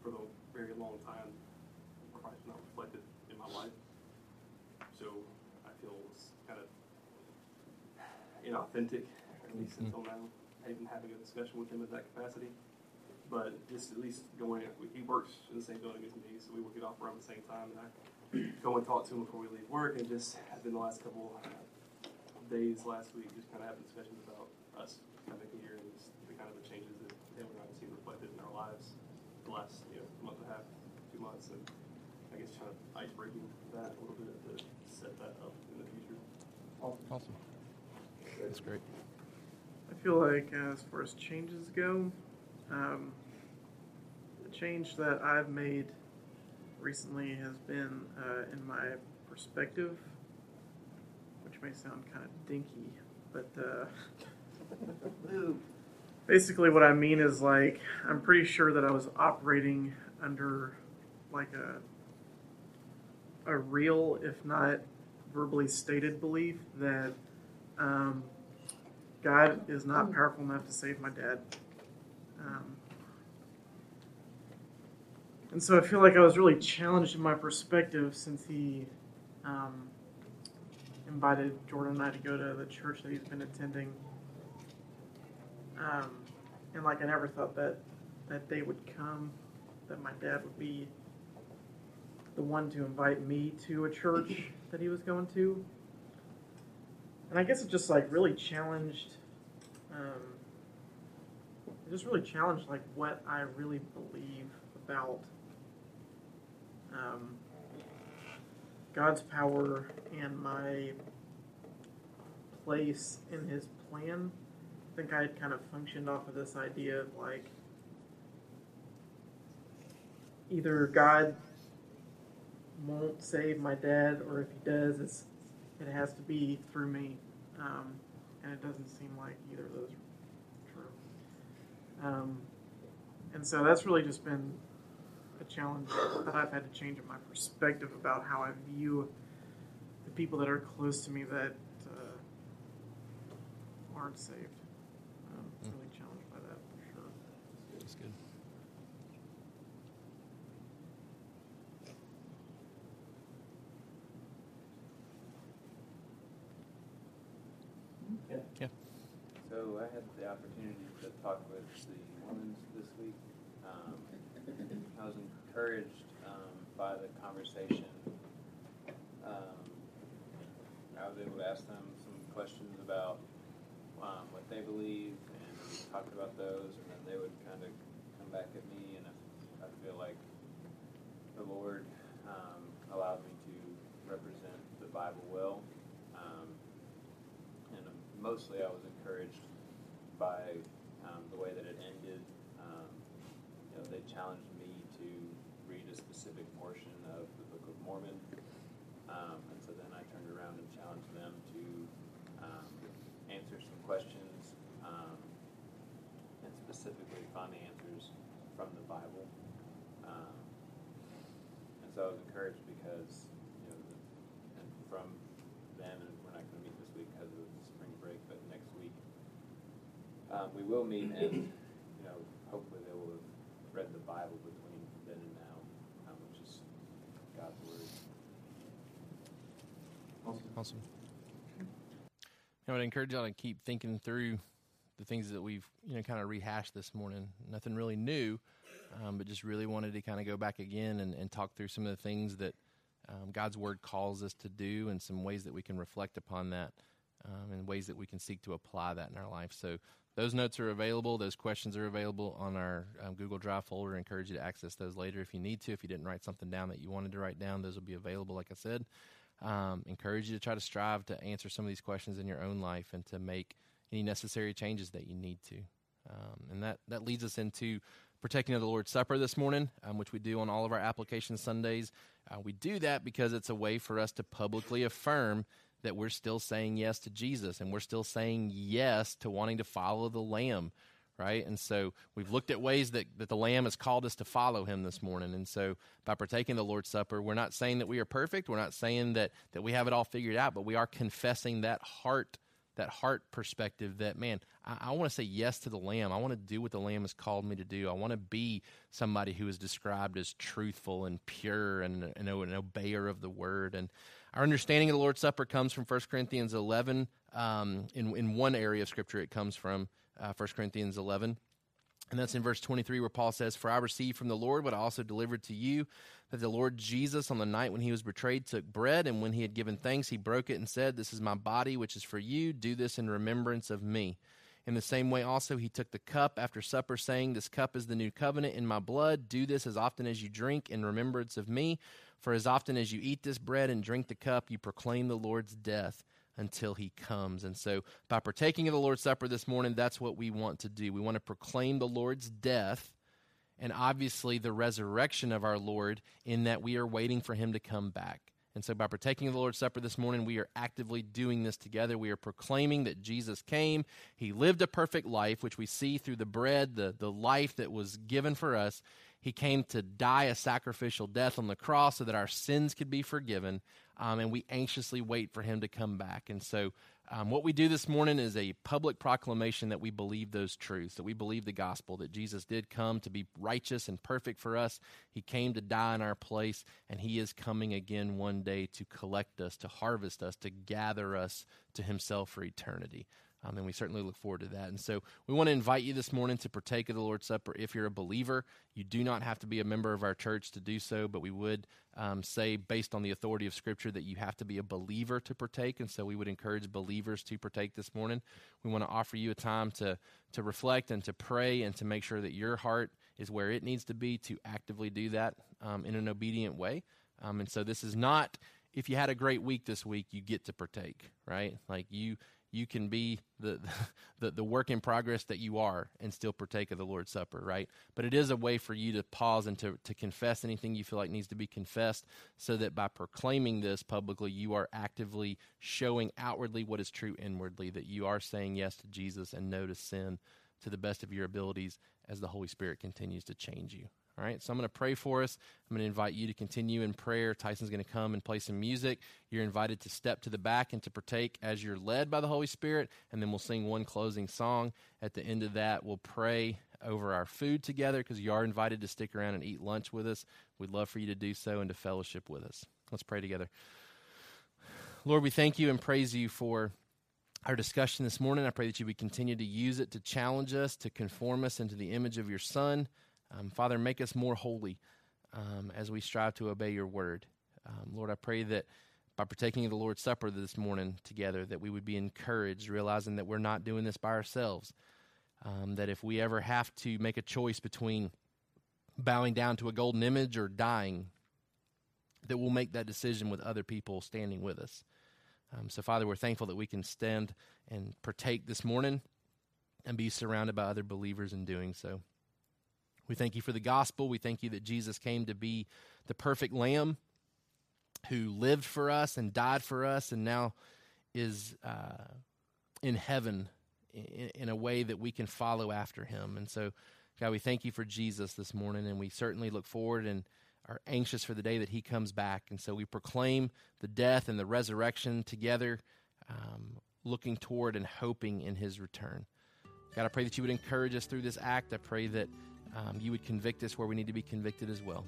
for the very long time Christ not reflected in my life. So I feel it's kind of inauthentic, at least mm-hmm. until now, even having a discussion with him in that capacity but just at least going, he works in the same building as me, so we will get off around the same time. And I go and talk to him before we leave work, and just have been the last couple days last week, just kind of having discussions about us coming here and just the kind of the changes that him and I have seen reflected in our lives the last you know month and a half, two months, and I guess kind of ice breaking that a little bit to set that up in the future. Awesome. Awesome. That's great. I feel like uh, as far as changes go, um, the change that I've made recently has been uh, in my perspective, which may sound kind of dinky, but uh, basically what I mean is like I'm pretty sure that I was operating under like a a real, if not verbally stated, belief that um, God is not powerful enough to save my dad. Um, and so I feel like I was really challenged in my perspective since he um, invited Jordan and I to go to the church that he's been attending. Um, and like I never thought that that day would come, that my dad would be the one to invite me to a church that he was going to. And I guess it just like really challenged, um, just really challenged like what I really believe about um, God's power and my place in His plan. I think I had kind of functioned off of this idea of like either God won't save my dad, or if He does, it's it has to be through me. Um, and it doesn't seem like either of those. Um, and so that's really just been a challenge that I've had to change in my perspective about how I view the people that are close to me that uh, aren't saved. I'm really challenged by that for sure. That's good. Yeah. So I had the opportunity to talk with the Mormons this week. Um, I was encouraged um, by the conversation. Um, I was able to ask them some questions about um, what they believe, and talked about those, and then they would kind of come back at me, and I feel like the Lord um, allowed me to represent the Bible well. And mostly I was encouraged by um, the way that it ended. Um, you know, they challenged me to read a specific portion of the Book of Mormon, um, and so then I turned around and challenged them to um, answer some questions um, and specifically find the answers from the Bible. Um, and so I was encouraged because you know, the, and from then, and we're not going to meet this week because of the spring break, but next week um, we will meet, and you know, hopefully they will have read the Bible between then and now, um, which is God's word. Awesome. I would encourage y'all to keep thinking through the things that we've you know kind of rehashed this morning. Nothing really new, um, but just really wanted to kind of go back again and, and talk through some of the things that um, God's Word calls us to do, and some ways that we can reflect upon that, um, and ways that we can seek to apply that in our life. So those notes are available. Those questions are available on our um, Google Drive folder. I encourage you to access those later if you need to. If you didn't write something down that you wanted to write down, those will be available. Like I said, um, encourage you to try to strive to answer some of these questions in your own life and to make any necessary changes that you need to. Um, and that, that leads us into partaking of the Lord's Supper this morning, um, which we do on all of our application Sundays. Uh, we do that because it's a way for us to publicly affirm that we're still saying yes to Jesus and we're still saying yes to wanting to follow the Lamb, right? And so we've looked at ways that, that the Lamb has called us to follow him this morning. And so by partaking the Lord's Supper, we're not saying that we are perfect. We're not saying that, that we have it all figured out, but we are confessing that heart that heart perspective that man i, I want to say yes to the lamb i want to do what the lamb has called me to do i want to be somebody who is described as truthful and pure and, and an obeyer of the word and our understanding of the lord's supper comes from 1 corinthians 11 um, in, in one area of scripture it comes from uh, 1 corinthians 11 and that's in verse 23 where Paul says, For I received from the Lord what I also delivered to you, that the Lord Jesus, on the night when he was betrayed, took bread, and when he had given thanks, he broke it and said, This is my body, which is for you. Do this in remembrance of me. In the same way, also, he took the cup after supper, saying, This cup is the new covenant in my blood. Do this as often as you drink in remembrance of me. For as often as you eat this bread and drink the cup, you proclaim the Lord's death until he comes. And so, by partaking of the Lord's Supper this morning, that's what we want to do. We want to proclaim the Lord's death and obviously the resurrection of our Lord in that we are waiting for him to come back. And so, by partaking of the Lord's Supper this morning, we are actively doing this together. We are proclaiming that Jesus came. He lived a perfect life, which we see through the bread, the, the life that was given for us. He came to die a sacrificial death on the cross so that our sins could be forgiven. Um, and we anxiously wait for him to come back. And so, um, what we do this morning is a public proclamation that we believe those truths, that we believe the gospel, that Jesus did come to be righteous and perfect for us. He came to die in our place, and He is coming again one day to collect us, to harvest us, to gather us to Himself for eternity. Um, and we certainly look forward to that. And so we want to invite you this morning to partake of the Lord's Supper. If you're a believer, you do not have to be a member of our church to do so, but we would um, say, based on the authority of Scripture, that you have to be a believer to partake. And so we would encourage believers to partake this morning. We want to offer you a time to, to reflect and to pray and to make sure that your heart is where it needs to be to actively do that um, in an obedient way. Um, and so this is not if you had a great week this week, you get to partake, right? Like you you can be the, the, the work in progress that you are and still partake of the Lord's Supper, right? But it is a way for you to pause and to, to confess anything you feel like needs to be confessed so that by proclaiming this publicly, you are actively showing outwardly what is true inwardly, that you are saying yes to Jesus and no to sin to the best of your abilities as the Holy Spirit continues to change you. All right, so I'm going to pray for us. I'm going to invite you to continue in prayer. Tyson's going to come and play some music. You're invited to step to the back and to partake as you're led by the Holy Spirit, and then we'll sing one closing song. At the end of that, we'll pray over our food together because you are invited to stick around and eat lunch with us. We'd love for you to do so and to fellowship with us. Let's pray together. Lord, we thank you and praise you for our discussion this morning. I pray that you would continue to use it to challenge us, to conform us into the image of your Son. Um, Father, make us more holy um, as we strive to obey your word. Um, Lord, I pray that by partaking of the Lord's Supper this morning together, that we would be encouraged, realizing that we're not doing this by ourselves. Um, that if we ever have to make a choice between bowing down to a golden image or dying, that we'll make that decision with other people standing with us. Um, so, Father, we're thankful that we can stand and partake this morning and be surrounded by other believers in doing so. We thank you for the gospel. We thank you that Jesus came to be the perfect lamb who lived for us and died for us and now is uh, in heaven in, in, a way that we can follow after him. And so, God, we thank you for Jesus this morning, and we certainly look forward and are anxious for the day that he comes back. And so we proclaim the death and the resurrection together, um, looking toward and hoping in his return. God, I pray that you would encourage us through this act. I pray that um, you would convict us where we need to be convicted as well.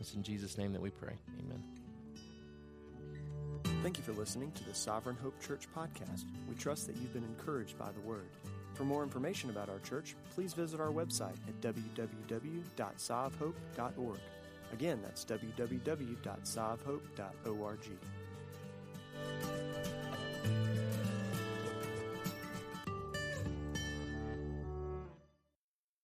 It's in Jesus' name that we pray. Amen. Thank you for listening to the Sovereign Hope Church podcast. We trust that you've been encouraged by the word. For more information about our church, please visit our website at www.sovhope.org. Again, that's www.sovhope.org.